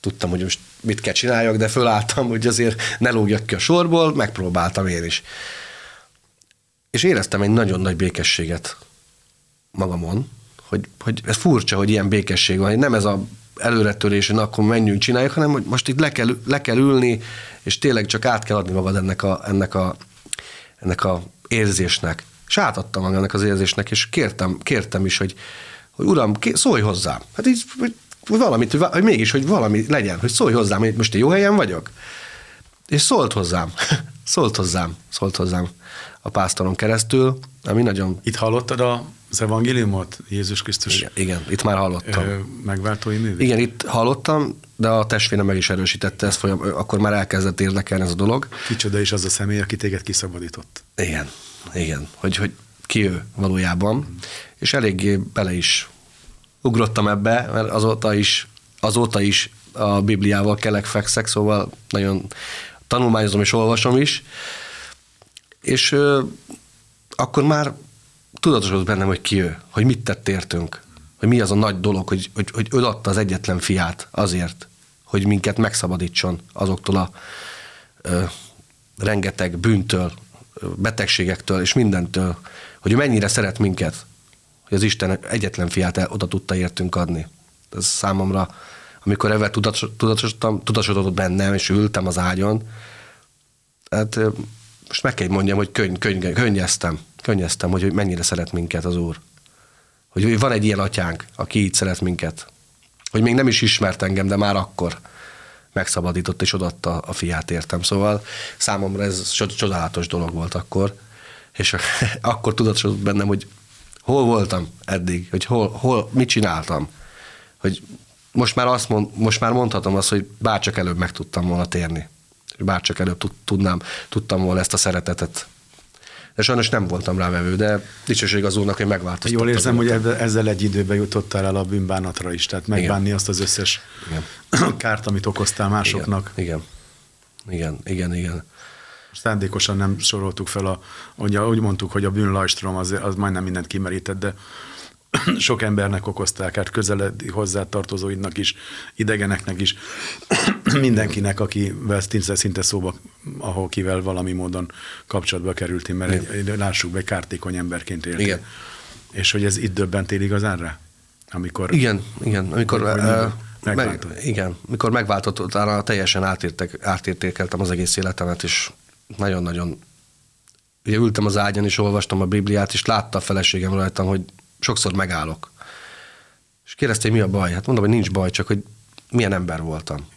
tudtam, hogy most mit kell csináljak, de fölálltam, hogy azért ne lógjak ki a sorból, megpróbáltam én is. És éreztem egy nagyon nagy békességet magamon, hogy, hogy ez furcsa, hogy ilyen békesség van, hogy nem ez a előretörésen, akkor menjünk, csináljuk, hanem hogy most itt le kell, le kell ülni, és tényleg csak át kell adni magad ennek a, ennek a, ennek a érzésnek. És átadtam magam ennek az érzésnek, és kértem, kértem is, hogy, hogy uram, szólj hozzám. Hát így, hogy valamit, hogy, hogy mégis, hogy valami legyen, hogy szólj hozzám, hogy most én jó helyen vagyok. És szólt hozzám, szólt hozzám, szólt hozzám a pásztoron keresztül, ami nagyon... Itt hallottad a az evangéliumot, Jézus Krisztus igen, igen, itt már hallottam. Ö, megváltói íművét? Igen, itt hallottam, de a testvérem meg is erősítette ezt, folyam, akkor már elkezdett érdekelni ez a dolog. Kicsoda is az a személy, aki téged kiszabadított. Igen, igen, hogy, hogy ki ő valójában, és eléggé bele is ugrottam ebbe, mert azóta is, azóta is a Bibliával kelek fekszek, szóval nagyon tanulmányozom és olvasom is, és ö, akkor már tudatosodott bennem, hogy ki ő, hogy mit tett értünk, hogy mi az a nagy dolog, hogy, hogy, hogy adta az egyetlen fiát azért, hogy minket megszabadítson azoktól a ö, rengeteg bűntől, betegségektől és mindentől, hogy ő mennyire szeret minket, hogy az Isten egyetlen fiát el, oda tudta értünk adni. Ez számomra, amikor ebben tudatosodtam, tudatosodott bennem, és ültem az ágyon, hát most meg kell mondjam, hogy könny, könny, könnyeztem könnyeztem, hogy mennyire szeret minket az Úr. Hogy van egy ilyen atyánk, aki így szeret minket. Hogy még nem is ismert engem, de már akkor megszabadított és odatta a fiát értem. Szóval számomra ez csodálatos dolog volt akkor, és akkor tudatosodott bennem, hogy hol voltam eddig, hogy hol, hol mit csináltam, hogy most már, azt mond, most már mondhatom azt, hogy bárcsak előbb meg tudtam volna térni. Bárcsak előbb tudnám, tudtam volna ezt a szeretetet de sajnos nem voltam rávevő, de dicsőség az úrnak, hogy megváltoztatott. Jól érzem, hogy ezzel egy időben jutottál el a bűnbánatra is, tehát megbánni igen. azt az összes igen. kárt, amit okoztál másoknak. Igen, igen, igen, igen. igen. Szándékosan nem soroltuk fel, a, ugye, úgy mondtuk, hogy a bűnlajstrom az, az majdnem mindent kimerített, de sok embernek okozták, hát közeledi hozzátartozóidnak is, idegeneknek is, mindenkinek, akivel szinte, szinte szóba, ahol kivel valami módon kapcsolatba kerültél, mert egy, egy, lássuk be, kártékony emberként éltél. Igen. És hogy ez itt döbbentél igazán rá? Amikor, igen, igen. Amikor, meg, igen, mikor megváltott, utána teljesen átértek, átértékeltem az egész életemet, és nagyon-nagyon ugye ültem az ágyon, és olvastam a Bibliát, és látta a feleségem rajtam, hogy sokszor megállok. És kérdezte, hogy mi a baj? Hát mondom, hogy nincs baj, csak hogy milyen ember voltam.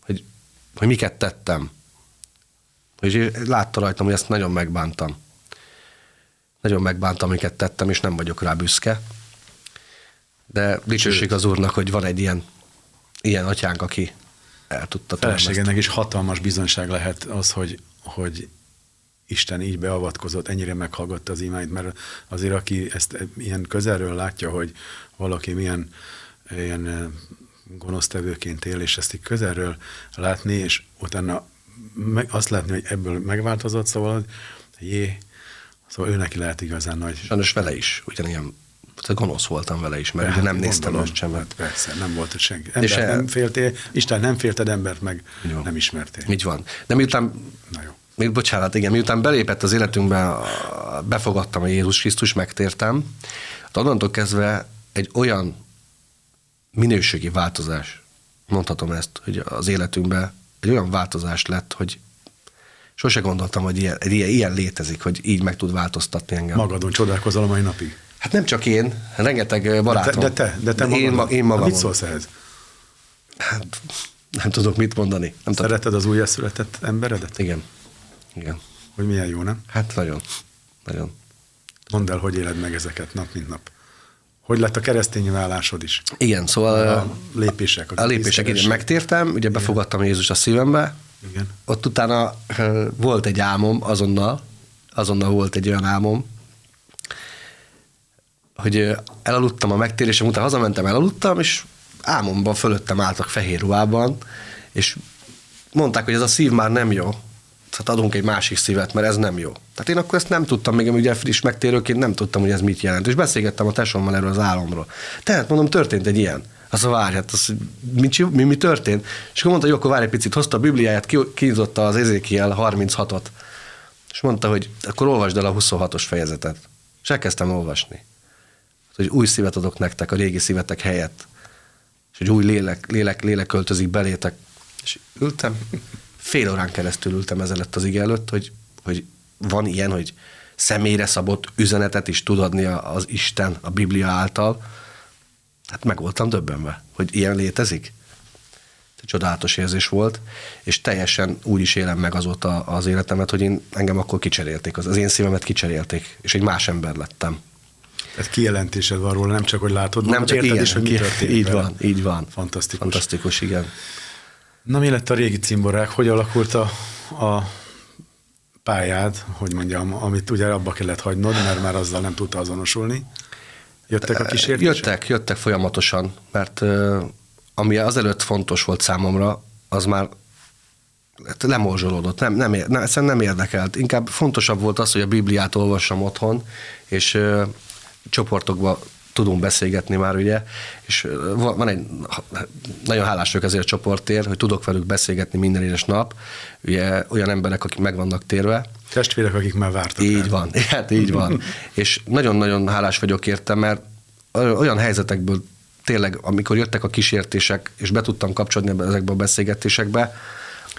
Hogy, hogy miket tettem. Hogy látta rajtam, hogy ezt nagyon megbántam. Nagyon megbántam, amiket tettem, és nem vagyok rá büszke. De dicsőség az Úrnak, hogy van egy ilyen, ilyen atyánk, aki el tudta Feleségenek is hatalmas bizonyság lehet az, hogy, hogy Isten így beavatkozott, ennyire meghallgatta az imányt, mert azért aki ezt ilyen közelről látja, hogy valaki milyen ilyen gonosztevőként él, és ezt így közelről látni, és utána meg, azt látni, hogy ebből megváltozott, szóval jé, szóval ő neki lehet igazán nagy. Sajnos vele is, ugyanilyen gonosz voltam vele is, mert hát, nem néztem most sem. Hát persze, nem volt senki. Embert és nem féltél, Isten nem félted, embert meg nem ismertél. Így van. De miután Na jó még bocsánat, igen, miután belépett az életünkbe, befogadtam a Jézus Krisztus, megtértem, onnantól kezdve egy olyan minőségi változás, mondhatom ezt, hogy az életünkben egy olyan változás lett, hogy sose gondoltam, hogy ilyen, ilyen, ilyen létezik, hogy így meg tud változtatni engem. Magadon csodálkozol a mai napig? Hát nem csak én, rengeteg barátom. De te, de te, de te én, magad, én magam. Mit szólsz ehhez? Hát nem tudok mit mondani. Nem Szereted tudom. az újjászületett emberedet? Igen. Igen. Hogy milyen jó, nem? Hát nagyon. Nagyon. Mondd el, hogy éled meg ezeket nap, mint nap. Hogy lett a keresztény vállásod is? Igen, szóval... A lépések. A, a lépések, igen, megtértem, ugye befogadtam Jézus a szívembe. Igen. Ott utána volt egy álmom azonnal, azonnal volt egy olyan álmom, hogy elaludtam a megtérésem után, hazamentem, elaludtam, és álmomban fölöttem álltak fehér ruhában, és mondták, hogy ez a szív már nem jó, hát adunk egy másik szívet, mert ez nem jó. Tehát én akkor ezt nem tudtam, még ugye friss megtérőként nem tudtam, hogy ez mit jelent. És beszélgettem a tesómmal erről az álomról. Tehát mondom, történt egy ilyen. Az a várj, hát az, mi, mi, mi, történt? És akkor mondta, hogy akkor várj egy picit, hozta a Bibliáját, kinyitotta az Ezékiel 36-ot, és mondta, hogy akkor olvasd el a 26-os fejezetet. És elkezdtem olvasni. hogy új szívet adok nektek a régi szívetek helyett, és hogy új lélek, lélek, lélek költözik belétek. És ültem, fél órán keresztül ültem ezelőtt az ige előtt, hogy, hogy van ilyen, hogy személyre szabott üzenetet is tud adni az Isten a Biblia által. Hát meg voltam döbbenve, hogy ilyen létezik. Csodálatos érzés volt, és teljesen úgy is élem meg azóta az életemet, hogy én engem akkor kicserélték, az, az én szívemet kicserélték, és egy más ember lettem. Tehát kijelentésed van róla, nem csak, hogy látod, nem csak érted is, hogy mi történik. Így vele. van, így van. Fantasztikus. Fantasztikus, igen. Na mi lett a régi cimborák? Hogy alakult a, a pályád, hogy mondjam, amit ugye abba kellett hagynod, mert már azzal nem tudta azonosulni? Jöttek a kísértések? Jöttek, jöttek folyamatosan, mert ami azelőtt fontos volt számomra, az már hát lemorzsolódott, nem, nem, nem, nem érdekelt. Inkább fontosabb volt az, hogy a Bibliát olvassam otthon, és ö, csoportokba tudunk beszélgetni már, ugye, és van egy, nagyon hálás vagyok ezért a csoportért, hogy tudok velük beszélgetni minden édes nap, ugye olyan emberek, akik meg vannak térve. Testvérek, akik már vártak. Így el. van, hát így van. és nagyon-nagyon hálás vagyok érte, mert olyan helyzetekből tényleg, amikor jöttek a kísértések, és be tudtam kapcsolni ezekbe a beszélgetésekbe,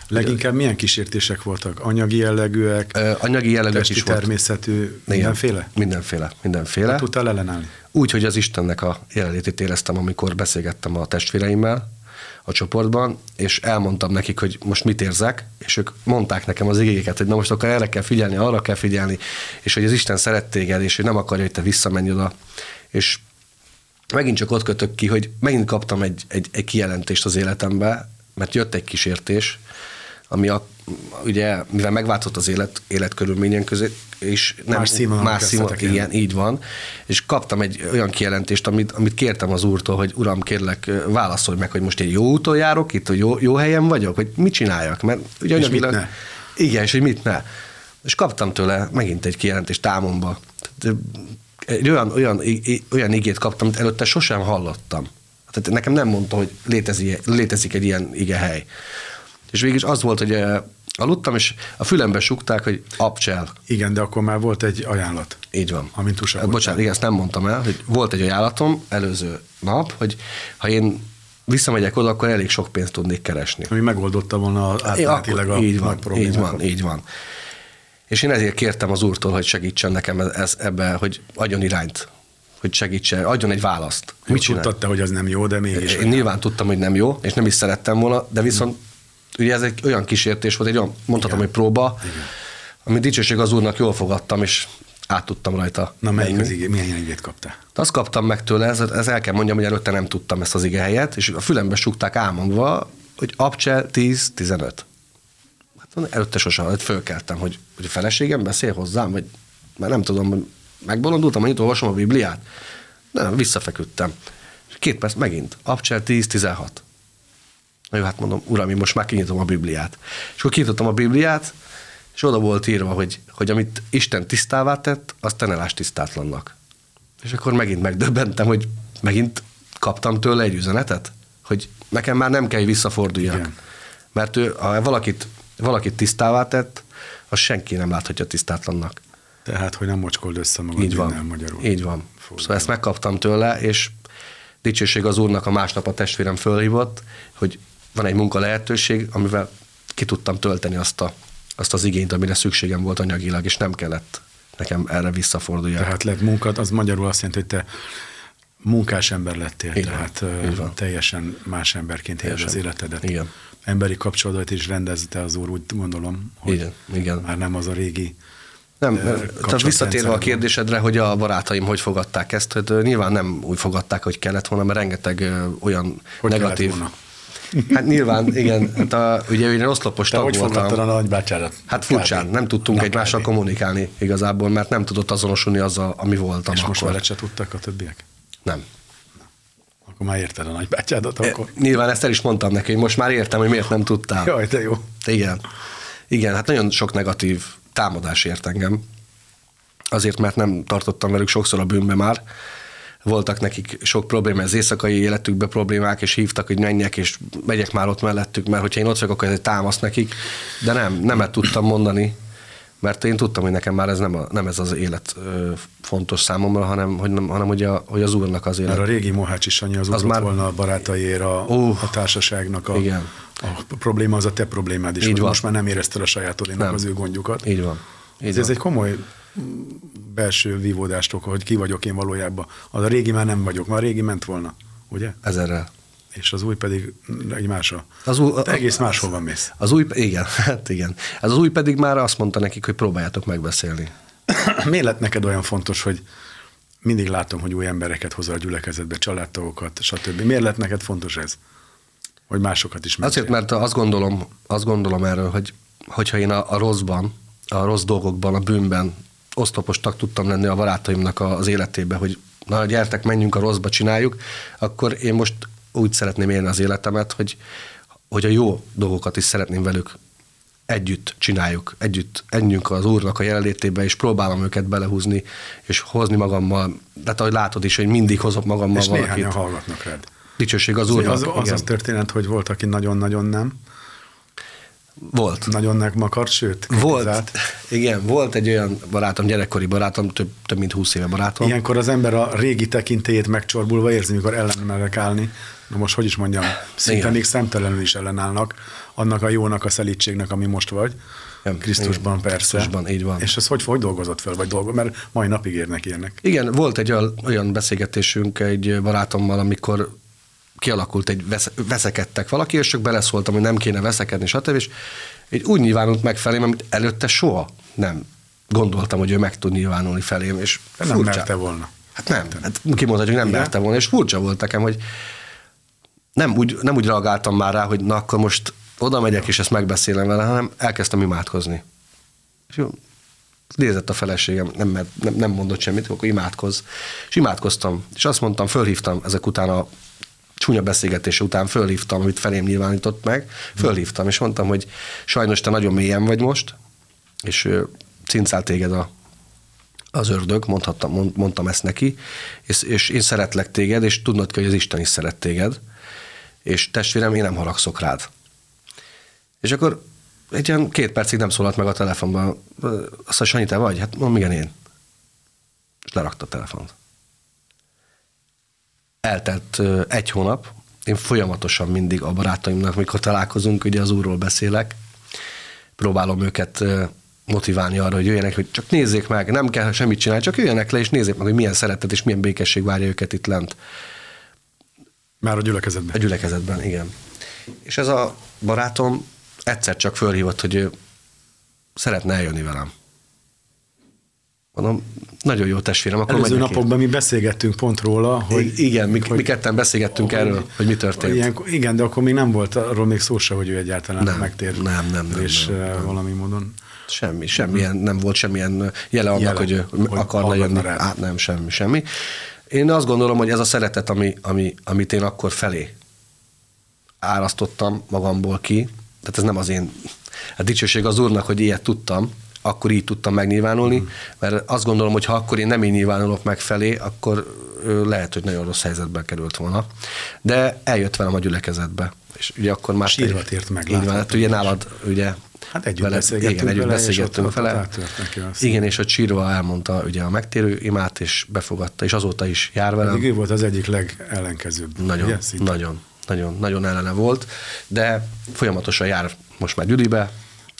Leginkább milyen kísértések voltak? Anyagi jellegűek? Ö, anyagi jellegűek is természetű, volt. mindenféle? Igen, mindenféle, mindenféle. Hát tudtál ellenállni? Úgy, hogy az Istennek a jelenlétét éreztem, amikor beszélgettem a testvéreimmel a csoportban, és elmondtam nekik, hogy most mit érzek, és ők mondták nekem az igéket, hogy na most akkor erre kell figyelni, arra kell figyelni, és hogy az Isten szeret téged, és hogy nem akarja, hogy te visszamenj oda. És megint csak ott kötök ki, hogy megint kaptam egy, egy, egy kijelentést az életembe, mert jött egy kísértés, ami a, ugye, mivel megváltozott az élet, életkörülményen közé, és nem, más színvonal, más színvonal igen, így van, és kaptam egy olyan kijelentést, amit, amit kértem az úrtól, hogy uram, kérlek, válaszolj meg, hogy most én jó úton járok itt, jó, jó helyen vagyok, hogy mit csináljak, mert ugye és mit ne? Igen, és hogy mit ne. És kaptam tőle megint egy kijelentést támomba. Egy olyan, olyan, olyan igét kaptam, amit előtte sosem hallottam. Tehát nekem nem mondta, hogy létezik, létezik egy ilyen igehely. És végig az volt, hogy eh, aludtam, és a fülembe sukták, hogy abcsel. Igen, de akkor már volt egy ajánlat. Így van. Amint USA Bocsánat, igen, ezt nem mondtam el, hogy volt egy ajánlatom előző nap, hogy ha én visszamegyek oda, akkor elég sok pénzt tudnék keresni. Ami megoldotta volna átmenetileg a így van, Így van, így van. És én ezért kértem az úrtól, hogy segítsen nekem ez, ebbe, hogy adjon irányt, hogy segítsen, adjon egy választ. Mit Tudtad te, hogy az nem jó, de mégis. Én nyilván tudtam, hogy nem jó, és nem is szerettem volna, de viszont ugye ez egy olyan kísértés volt, egy olyan, mondhatom, Igen. hogy próba, Igen. ami dicsőség az úrnak jól fogadtam, és át tudtam rajta. Na melyik az igé, milyen igét kaptál? Azt kaptam meg tőle, ez, ez el kell mondjam, hogy előtte nem tudtam ezt az ige helyet, és a fülembe sukták álmomba, hogy Abcse 10-15. Hát előtte sosem, hogy fölkeltem, hogy, hogy a feleségem beszél hozzám, vagy már nem tudom, megbolondultam, annyit olvasom a Bibliát. Nem, visszafeküdtem. És két perc megint, Abcse 10-16. Na jó, hát mondom, uram, én most már kinyitom a Bibliát. És akkor kinyitottam a Bibliát, és oda volt írva, hogy, hogy amit Isten tisztává tett, azt te ne láss tisztátlannak. És akkor megint megdöbbentem, hogy megint kaptam tőle egy üzenetet, hogy nekem már nem kell, hogy visszaforduljak. Igen. Mert ő, ha valakit, valakit tisztává tett, az senki nem láthatja tisztátlannak. Tehát, hogy nem mocskold össze magad Így van. magyarul. Így van. Fordul. Szóval ezt megkaptam tőle, és dicsőség az úrnak a másnap a testvérem fölhívott, hogy van egy munka lehetőség, amivel ki tudtam tölteni azt, a, azt az igényt, amire szükségem volt anyagilag, és nem kellett nekem erre visszaforduljak. Tehát lett munkát, az magyarul azt jelenti, hogy te munkás ember lettél, így tehát van. teljesen más emberként éled az életedet. Igen. Emberi kapcsolatot is rendezte az úr, úgy gondolom, hogy igen, igen. már nem az a régi nem, tehát visszatérve a kérdésedre, hogy a barátaim hogy fogadták ezt, hogy nyilván nem úgy fogadták, hogy kellett volna, mert rengeteg olyan hogy negatív, Hát nyilván, igen. Hát a, ugye én oszlopos tag hogy voltam. a nagybácsárat? Hát furcsán, nem tudtunk nem egymással kb. kommunikálni igazából, mert nem tudott azonosulni azzal, ami voltam És akkor. most veled se tudtak a többiek? Nem. Akkor már érted a nagybátyádat akkor? E, nyilván ezt el is mondtam neki, hogy most már értem, hogy miért nem tudtál. Jaj, de jó. Igen. Igen, hát nagyon sok negatív támadás ért engem. Azért, mert nem tartottam velük sokszor a bűnbe már, voltak nekik sok probléma az éjszakai életükbe problémák, és hívtak, hogy menjek, és megyek már ott mellettük, mert hogyha én ott vagyok, akkor ez egy támasz nekik, de nem, nemet tudtam mondani, mert én tudtam, hogy nekem már ez nem, a, nem ez az élet ö, fontos számomra, hanem, hogy, nem, hanem hogy, a, hogy az úrnak az élet. Mert a régi Mohácsi Sanyi az, az már... volna a barátaiért, a, uh, a társaságnak a, igen. a probléma az a te problémád is. Így van. Most már nem érezted a sajátodénak az ő gondjukat. Így van. Így ez, van. ez egy komoly belső vívódást oka, hogy ki vagyok én valójában. Az a régi már nem vagyok, már a régi ment volna, ugye? Ezerrel és az új pedig egy másra. Az új, Te egész máshova mész. Az új, igen, hát igen. Az új pedig már azt mondta nekik, hogy próbáljátok megbeszélni. Miért lett neked olyan fontos, hogy mindig látom, hogy új embereket hoz a gyülekezetbe, családtagokat, stb. Miért lett neked fontos ez? Hogy másokat is menjél? Azért, mert azt gondolom, azt gondolom erről, hogy hogyha én a, a rosszban, a rossz dolgokban, a bűnben osztopostak tudtam lenni a barátaimnak az életébe, hogy na gyertek, menjünk a rosszba, csináljuk, akkor én most úgy szeretném élni az életemet, hogy, hogy a jó dolgokat is szeretném velük együtt csináljuk, együtt enjünk az Úrnak a jelenlétébe, és próbálom őket belehúzni, és hozni magammal. De ahogy látod is, hogy mindig hozok magammal és valakit. És hallgatnak rád. Dicsőség az Úrnak. Az az, az történet, hogy volt, aki nagyon-nagyon nem. Volt. Nagyon megmakart, sőt, Volt, igen, volt egy olyan barátom, gyerekkori barátom, több, több mint húsz éve barátom. Ilyenkor az ember a régi tekintélyét megcsorbulva érzi, mikor ellenemelek állni. Na most, hogy is mondjam, szinte igen. még szemtelenül is ellenállnak annak a jónak, a szelítségnek, ami most vagy. Igen, Krisztusban igen, persze. Krisztusban, így van. És ez hogy, hogy dolgozott fel, vagy dolgo, mert mai napig érnek ilyenek. Igen, volt egy olyan, olyan beszélgetésünk egy barátommal, amikor kialakult egy, vesz, veszekedtek valaki, és csak beleszóltam, hogy nem kéne veszekedni, stb. És így úgy nyilvánult meg felém, amit előtte soha nem gondoltam, hogy ő meg tud nyilvánulni felém. És nem furcsa. merte volna. Hát nem, hát ki mondta, hogy nem Igen? merte volna, és furcsa volt nekem, hogy nem úgy, nem úgy reagáltam már rá, hogy na akkor most oda megyek és ezt megbeszélem vele, hanem elkezdtem imádkozni. És jó, nézett a feleségem, nem, nem, nem mondott semmit, akkor imádkoz. És imádkoztam, és azt mondtam, fölhívtam ezek után a csúnya beszélgetés után fölhívtam, amit felém nyilvánított meg, fölhívtam, és mondtam, hogy sajnos te nagyon mélyen vagy most, és cincál téged a, az ördög, mondhattam, mond, mondtam ezt neki, és, és én szeretlek téged, és tudnod kell, hogy az Isten is szeret téged, és testvérem, én nem haragszok rád. És akkor egy ilyen két percig nem szólalt meg a telefonban. Azt mondja, Sanyi, te vagy? Hát mondom, igen, én. És lerakta a telefont eltelt egy hónap, én folyamatosan mindig a barátaimnak, mikor találkozunk, ugye az úrról beszélek, próbálom őket motiválni arra, hogy jöjjenek, hogy csak nézzék meg, nem kell semmit csinálni, csak jöjjenek le, és nézzék meg, hogy milyen szeretet és milyen békesség várja őket itt lent. Már a gyülekezetben. A gyülekezetben, igen. És ez a barátom egyszer csak fölhívott, hogy ő szeretne eljönni velem. Mondom, nagyon jó testvérem. Akkor Előző napokban mi beszélgettünk pont róla, hogy... Igen, mi, hogy, mi ketten beszélgettünk hogy, erről, hogy mi történt. Ilyen, igen, de akkor még nem volt arról még szó se, hogy ő egyáltalán nem, megtér. Nem, nem, nem. És nem, nem, valami módon... Semmi, semmilyen, nem volt semmilyen jele annak, jele, hogy, hogy akarna jönni. Át, nem, semmi, semmi. Én azt gondolom, hogy ez a szeretet, ami, ami, amit én akkor felé árasztottam magamból ki, tehát ez nem az én, a dicsőség az Úrnak, hogy ilyet tudtam, akkor így tudtam megnyilvánulni, mm. mert azt gondolom, hogy ha akkor én nem így nyilvánulok meg felé, akkor lehet, hogy nagyon rossz helyzetbe került volna. De eljött velem a gyülekezetbe. És ugye akkor már... Sírva tért meg. Így van, hát ugye nálad, ugye Hát együtt vele, beszélgettünk igen, együtt vele, beszélgettünk vele. Igen, és a sírva elmondta ugye a megtérő imát, és befogadta, és azóta is jár velem. Eddig ő volt az egyik legellenkezőbb. Nagyon, ugye? nagyon, nagyon, nagyon ellene volt, de folyamatosan jár most már Gyülibe,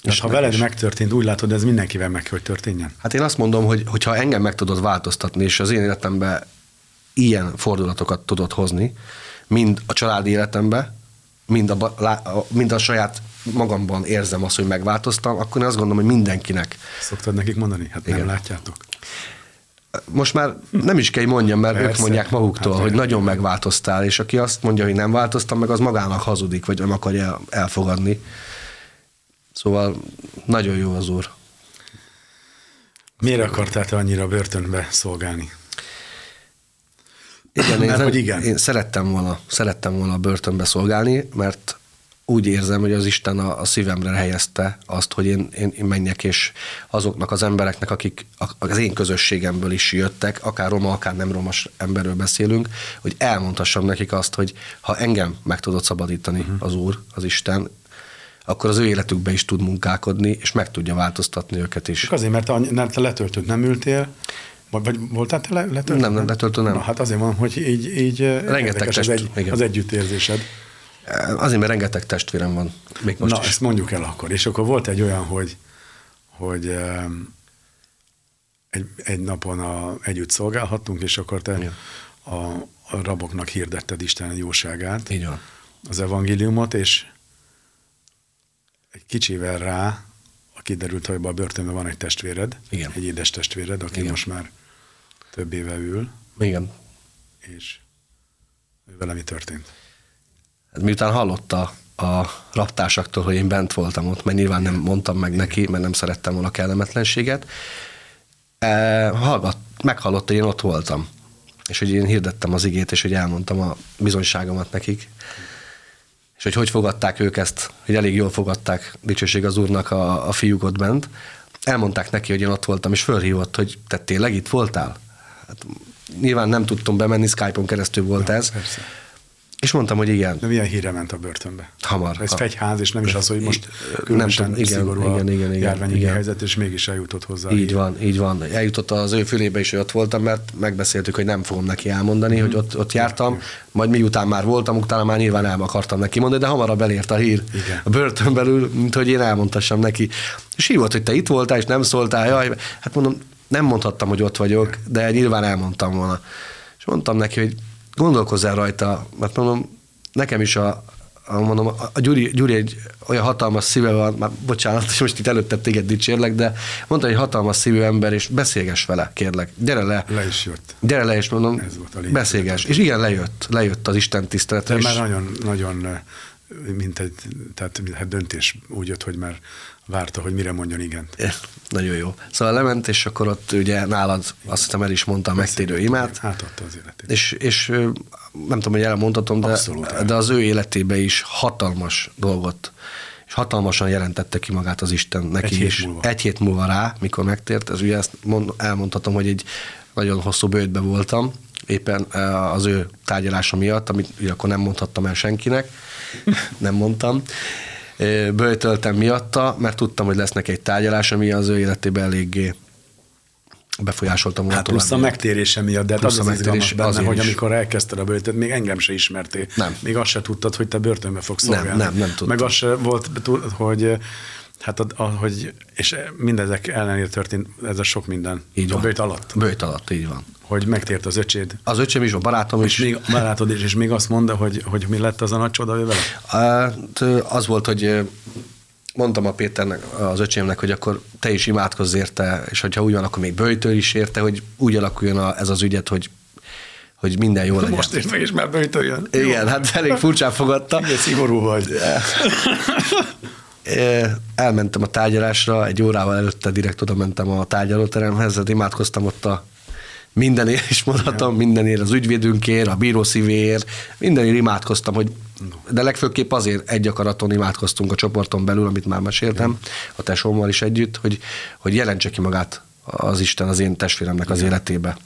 és ha veled is. megtörtént, úgy látod, ez mindenkivel meg hogy történjen? Hát én azt mondom, hogy hogyha engem meg tudod változtatni, és az én életemben ilyen fordulatokat tudod hozni, mind a családi életemben, mind a, mind a saját magamban érzem azt, hogy megváltoztam, akkor én azt gondolom, hogy mindenkinek. Szoktad nekik mondani? Hát Igen. nem látjátok. Most már nem is kell mondjam, mert Persze. ők mondják maguktól, hát, hogy nagyon megváltoztál, és aki azt mondja, hogy nem változtam, meg az magának hazudik, vagy nem akarja elfogadni. Szóval nagyon jó az úr. Miért akartál te annyira börtönbe szolgálni? Igen, én, mert, igen. én szerettem volna, szerettem volna börtönbe szolgálni, mert úgy érzem, hogy az Isten a, a szívemre helyezte azt, hogy én, én, én menjek, és azoknak az embereknek, akik az én közösségemből is jöttek, akár roma, akár nem romas emberről beszélünk, hogy elmondhassam nekik azt, hogy ha engem meg tudod szabadítani uh-huh. az Úr, az Isten, akkor az ő életükbe is tud munkálkodni, és meg tudja változtatni őket is. Csak azért, mert te, nem, te letöltött nem ültél, vagy, voltál te letöltő? Nem, nem letöltő, nem. Na, hát azért mondom, hogy így, így Rengeteg test, az, egy, igen. az együttérzésed. Azért, mert rengeteg testvérem van. Még most Na, is. ezt mondjuk el akkor. És akkor volt egy olyan, hogy, hogy egy, egy napon a, együtt szolgálhattunk, és akkor te a, a raboknak hirdetted Isten jóságát. Így van. Az evangéliumot, és egy kicsivel rá, a kiderült, hogy a börtönben van egy testvéred, Igen. egy édes testvéred, aki Igen. most már több éve ül. Igen. És vele mi történt? Hát miután hallotta a raptársaktól, hogy én bent voltam ott, mert nyilván nem mondtam meg neki, mert nem szerettem volna kellemetlenséget, e, hallgat, meghallotta, hogy én ott voltam. És hogy én hirdettem az igét, és hogy elmondtam a bizonyságomat nekik. És hogy hogy fogadták ők ezt, hogy elég jól fogadták, dicsőség az úrnak a, a fiúk ott bent. Elmondták neki, hogy én ott voltam, és fölhívott, hogy te tényleg itt voltál? Hát, nyilván nem tudtam bemenni, Skype-on keresztül volt ja, ez. Persze és mondtam, hogy igen. De milyen híre ment a börtönbe? Hamar. Ez fegyház, és nem is az, hogy most különösen nem igen, szigorú igen, igen, igen, járványi igen. helyzet, és mégis eljutott hozzá. Így van, így van. Eljutott az ő fülébe is, hogy ott voltam, mert megbeszéltük, hogy nem fogom neki elmondani, mm. hogy ott, ott jártam, majd miután már voltam, utána már nyilván el akartam neki mondani, de hamarabb elért a hír igen. a börtön belül, mint hogy én elmondtassam neki. És hívott, hogy te itt voltál, és nem szóltál, jaj, hát mondom, nem mondhattam, hogy ott vagyok, de nyilván elmondtam volna. És mondtam neki, hogy gondolkozzál rajta, mert mondom, nekem is a, a mondom, a Gyuri, Gyuri egy olyan hatalmas szíve van, már bocsánat, és most itt előtte téged dicsérlek, de mondta, hogy hatalmas szívű ember, és beszélges vele, kérlek. Gyere le. Le is jött. Gyere le, és mondom, Ez volt a beszélges. És igen, lejött, lejött az Isten tiszteletre. De már nagyon, nagyon mint egy, tehát hát döntés úgy jött, hogy már várta, hogy mire mondjon igen. É, nagyon jó. Szóval lement, és akkor ott ugye nálad azt hiszem el is mondta a megtérő imát. Átadta az életét. És, és nem tudom, hogy elmondhatom, de, de az ő életébe is hatalmas dolgot és hatalmasan jelentette ki magát az Isten neki egy is. Hét múlva. Egy hét múlva rá, mikor megtért, ez ugye ezt mond, elmondhatom, hogy egy nagyon hosszú bőtbe voltam, éppen az ő tárgyalása miatt, amit ugye akkor nem mondhattam el senkinek, nem mondtam, böjtöltem miatta, mert tudtam, hogy lesz neki egy tárgyalás, ami az ő életében eléggé befolyásoltam volna hát plusz a megtérése miatt, de hát az az izgalmas benne, hogy is. amikor elkezdted a börtönt, még engem se ismertél. Nem. Még azt se tudtad, hogy te börtönbe fogsz szolgálni. Nem, nem, nem tudtam. Meg az se volt, hogy Hát, hogy, és mindezek ellenére történt ez a sok minden. Így van. A bőjt alatt. Bőjt alatt, így van. Hogy megtért az öcséd. Az öcsém is, a barátom is. És még, a barátod is, és még azt mondta, hogy, hogy mi lett az a nagy csoda vele? Hát, az volt, hogy mondtam a Péternek, az öcsémnek, hogy akkor te is imádkozz érte, és hogyha úgy van, akkor még bőjtől is érte, hogy úgy alakuljon a, ez az ügyet, hogy hogy minden jó legyen. Most és meg is már bőjtöljön. Igen, jó. hát elég furcsán fogadta. Igen, szigorú vagy. elmentem a tárgyalásra, egy órával előtte direkt oda mentem a tárgyalóteremhez, hát imádkoztam ott a mindenért is mondhatom, mindenért az ügyvédünkért, a bíró szívéért, mindenért imádkoztam, hogy de legfőképp azért egy akaraton imádkoztunk a csoporton belül, amit már meséltem, a tesómmal is együtt, hogy, hogy jelentse ki magát az Isten az én testvéremnek az életébe.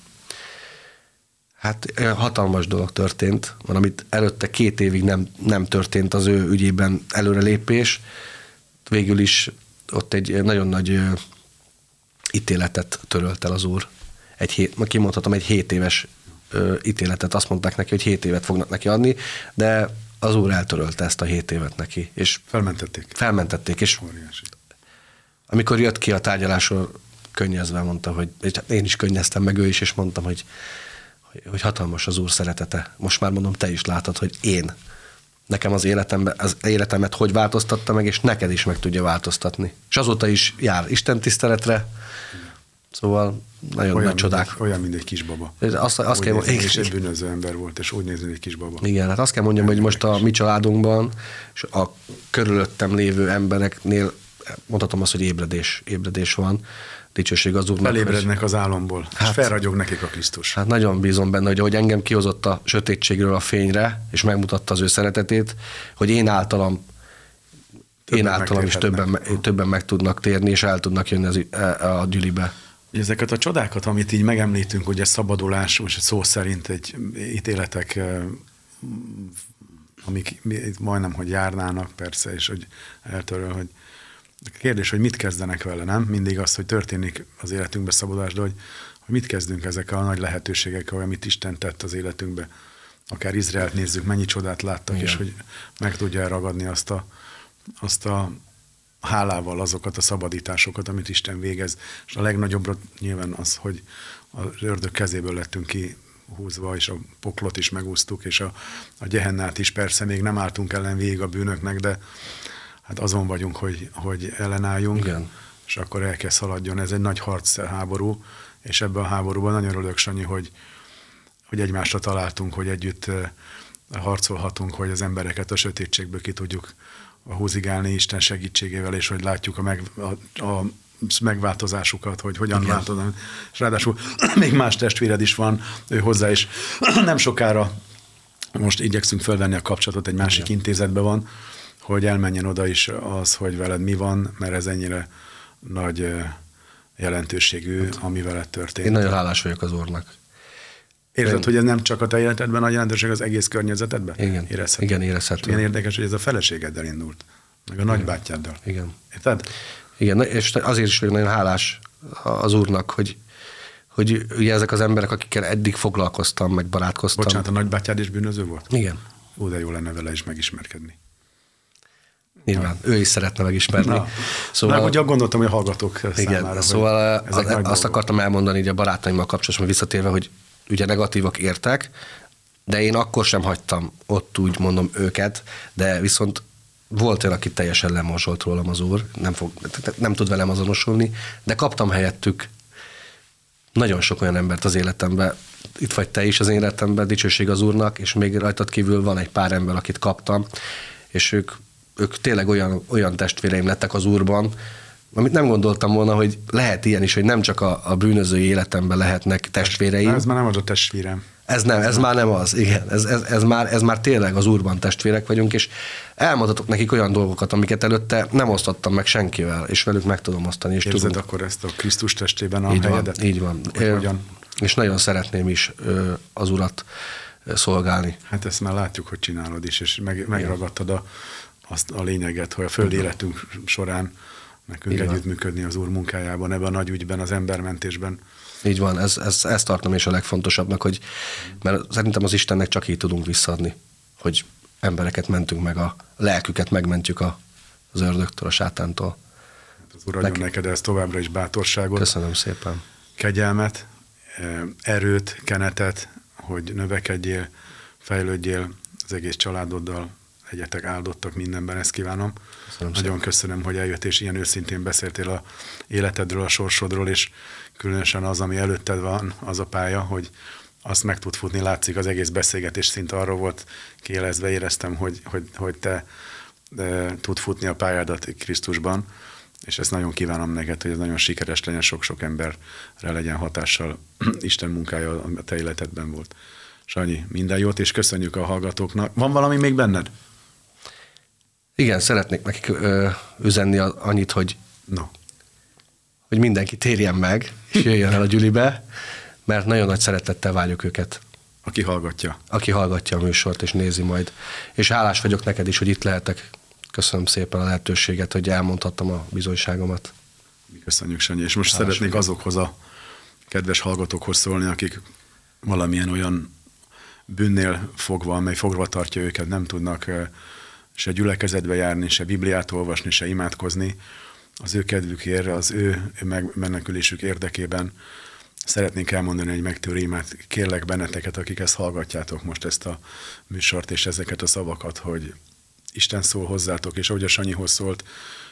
Hát hatalmas dolog történt, van, amit előtte két évig nem, nem történt az ő ügyében előrelépés, végül is ott egy nagyon nagy ítéletet törölt el az úr. Egy hét, kimondhatom, egy hét éves ítéletet. Azt mondták neki, hogy hét évet fognak neki adni, de az úr eltörölte ezt a hét évet neki. És felmentették. Felmentették, és Óriási. amikor jött ki a tárgyalásról, könnyezve mondta, hogy hát én is könnyeztem meg ő is, és mondtam, hogy, hogy hatalmas az úr szeretete. Most már mondom, te is látod, hogy én nekem az, életembe, az életemet hogy változtatta meg, és neked is meg tudja változtatni. És azóta is jár Isten tiszteletre, szóval nagyon olyan, nagy csodák. Mint, olyan, mint egy kisbaba. Azt, azt kell, nézni, és egy bűnöző ember volt, és úgy nézni, egy kisbaba. Igen, hát azt kell mondjam, hogy most a mi családunkban, és a körülöttem lévő embereknél mondhatom azt, hogy ébredés, ébredés van dicsőség az Úrnak. Felébrednek az álomból, hát, és felragyog nekik a Krisztus. Hát nagyon bízom benne, hogy ahogy engem kihozott a sötétségről a fényre, és megmutatta az ő szeretetét, hogy én általam többen én általam is többen, többen meg tudnak térni, és el tudnak jönni az, e, a gyülibe. Ezeket a csodákat, amit így megemlítünk, hogy ez szabadulás, most szó szerint egy ítéletek amik majdnem, hogy járnának persze, és hogy eltöröl, hogy kérdés, hogy mit kezdenek vele, nem? Mindig az, hogy történik az életünkbe szabadulás, de hogy, hogy mit kezdünk ezekkel a nagy lehetőségekkel, amit Isten tett az életünkbe. Akár Izraelt nézzük, mennyi csodát láttak, Igen. és hogy meg tudja ragadni azt a, azt a hálával azokat a szabadításokat, amit Isten végez. És a legnagyobb nyilván az, hogy a ördög kezéből lettünk ki húzva, és a poklot is megúsztuk, és a, a gyehennát is persze még nem álltunk ellen végig a bűnöknek, de hát azon vagyunk, hogy, hogy ellenálljunk, Igen. és akkor el kell szaladjon. Ez egy nagy harc háború, és ebben a háborúban nagyon örülök, Sanyi, hogy, hogy egymásra találtunk, hogy együtt harcolhatunk, hogy az embereket a sötétségből ki tudjuk húzigálni Isten segítségével, és hogy látjuk a, meg, a, a megváltozásukat, hogy hogyan változnak. És ráadásul még más testvéred is van ő hozzá, és nem sokára most igyekszünk fölvenni a kapcsolatot, egy másik Igen. intézetben van, hogy elmenjen oda is az, hogy veled mi van, mert ez ennyire nagy jelentőségű, hát, ami veled történt. Én nagyon hálás vagyok az úrnak. Érzed, Én... hogy ez nem csak a te életedben nagy jelentőség, az egész környezetedben? Igen, érezhető. Igen, érezhető. Milyen érdekes, hogy ez a feleségeddel indult, meg a nagybátyáddal. Igen. Érted? Igen, és azért is vagyok nagyon hálás az úrnak, hogy, hogy ugye ezek az emberek, akikkel eddig foglalkoztam, meg barátkoztam. Bocsánat, a nagybátyád is bűnöző volt? Igen. Ó, de jó lenne vele is megismerkedni. Nyilván, ő is szeretne megismerni. Na, szóval, Na, ugye gondoltam, hogy a hallgatók igen, számára. Szóval az, azt dolgok. akartam elmondani így a barátaimmal kapcsolatban visszatérve, hogy ugye negatívak értek, de én akkor sem hagytam ott úgy mondom őket, de viszont volt olyan, aki teljesen lemorzsolt rólam az úr, nem, fog, nem tud velem azonosulni, de kaptam helyettük nagyon sok olyan embert az életemben, itt vagy te is az életemben, dicsőség az úrnak, és még rajtad kívül van egy pár ember, akit kaptam, és ők, ők tényleg olyan, olyan testvéreim lettek az úrban, amit nem gondoltam volna, hogy lehet ilyen is, hogy nem csak a, a bűnözői életemben lehetnek testvéreim. Ez már nem az a testvérem. Ez nem, ez már nem az, igen. Ez, ez, ez, már, ez már tényleg az úrban testvérek vagyunk, és elmondhatok nekik olyan dolgokat, amiket előtte nem osztottam meg senkivel, és velük meg tudom osztani. És Érzed tudunk. akkor ezt a Krisztus testében a így helyedet? Van, így van. Hogy hogyan? És nagyon szeretném is az urat szolgálni. Hát ezt már látjuk, hogy csinálod is, és meg, megragadtad a, azt a lényeget, hogy a föld életünk során nekünk Igen. együttműködni az Úr munkájában, ebben a nagy ügyben, az embermentésben. Így van, ez, ez, ezt tartom is a legfontosabbnak, hogy, mert szerintem az Istennek csak így tudunk visszaadni, hogy embereket mentünk meg, a lelküket megmentjük a, az ördögtől, a sátántól. Hát az Úr adjon neked ezt továbbra is bátorságot. Köszönöm szépen. Kegyelmet, eh, erőt, kenetet, hogy növekedjél, fejlődjél az egész családoddal, legyetek áldottak mindenben, ezt kívánom. Köszönöm Nagyon szépen. köszönöm, hogy eljött, és ilyen őszintén beszéltél a életedről, a sorsodról, és különösen az, ami előtted van, az a pálya, hogy azt meg tud futni, látszik az egész beszélgetés szinte arról volt kielezve, éreztem, hogy, hogy, hogy te de tud futni a pályádat Krisztusban, és ezt nagyon kívánom neked, hogy ez nagyon sikeres legyen, sok-sok emberre legyen hatással Isten munkája a te életedben volt. Sanyi, minden jót, és köszönjük a hallgatóknak. Van valami még benned? Igen, szeretnék nekik ö, üzenni annyit, hogy, no. hogy mindenki térjen meg, és jöjjön el a gyülibe, mert nagyon nagy szeretettel várjuk őket. Aki hallgatja. Aki hallgatja a műsort, és nézi majd. És hálás vagyok neked is, hogy itt lehetek. Köszönöm szépen a lehetőséget, hogy elmondhattam a bizonyságomat. Mi köszönjük, Sanyi. És most hálás szeretnék vagyok. azokhoz a kedves hallgatókhoz szólni, akik valamilyen olyan bűnnél fogva, amely fogva tartja őket, nem tudnak se gyülekezetbe járni, se Bibliát olvasni, se imádkozni, az ő kedvükért, az ő megmenekülésük érdekében szeretnénk elmondani egy megtörő imát. Kérlek benneteket, akik ezt hallgatjátok most ezt a műsort és ezeket a szavakat, hogy Isten szól hozzátok, és ahogy a Sanyihoz szólt,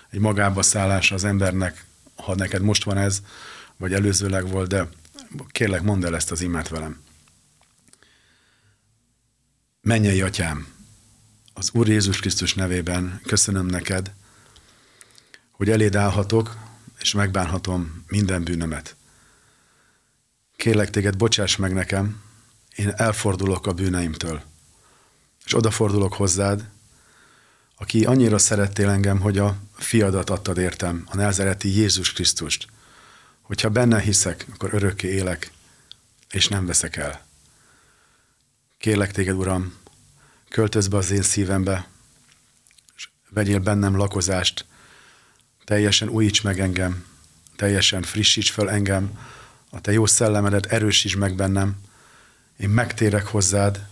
egy magába szállás az embernek, ha neked most van ez, vagy előzőleg volt, de kérlek, mondd el ezt az imát velem. Mennyei atyám, az Úr Jézus Krisztus nevében köszönöm neked, hogy eléd állhatok, és megbánhatom minden bűnömet. Kérlek téged, bocsáss meg nekem, én elfordulok a bűneimtől, és odafordulok hozzád, aki annyira szerettél engem, hogy a fiadat adtad értem, a názereti Jézus Krisztust, hogyha benne hiszek, akkor örökké élek, és nem veszek el. Kérlek téged, Uram, költöz be az én szívembe, és vegyél bennem lakozást, teljesen újíts meg engem, teljesen frissíts fel engem, a te jó szellemedet erősíts meg bennem, én megtérek hozzád,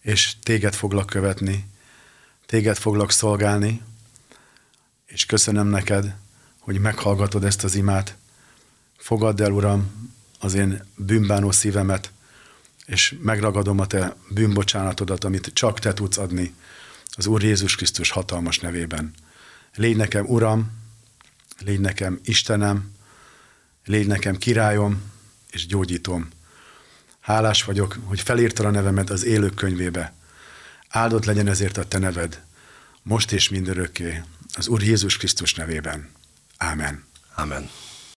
és téged foglak követni, téged foglak szolgálni, és köszönöm neked, hogy meghallgatod ezt az imát. Fogadd el, Uram, az én bűnbánó szívemet, és megragadom a te bűnbocsánatodat, amit csak te tudsz adni az Úr Jézus Krisztus hatalmas nevében. Légy nekem Uram, légy nekem Istenem, légy nekem királyom és gyógyítom. Hálás vagyok, hogy felírtad a nevemet az élők könyvébe. Áldott legyen ezért a te neved, most és mindörökké, az Úr Jézus Krisztus nevében. Ámen. Amen.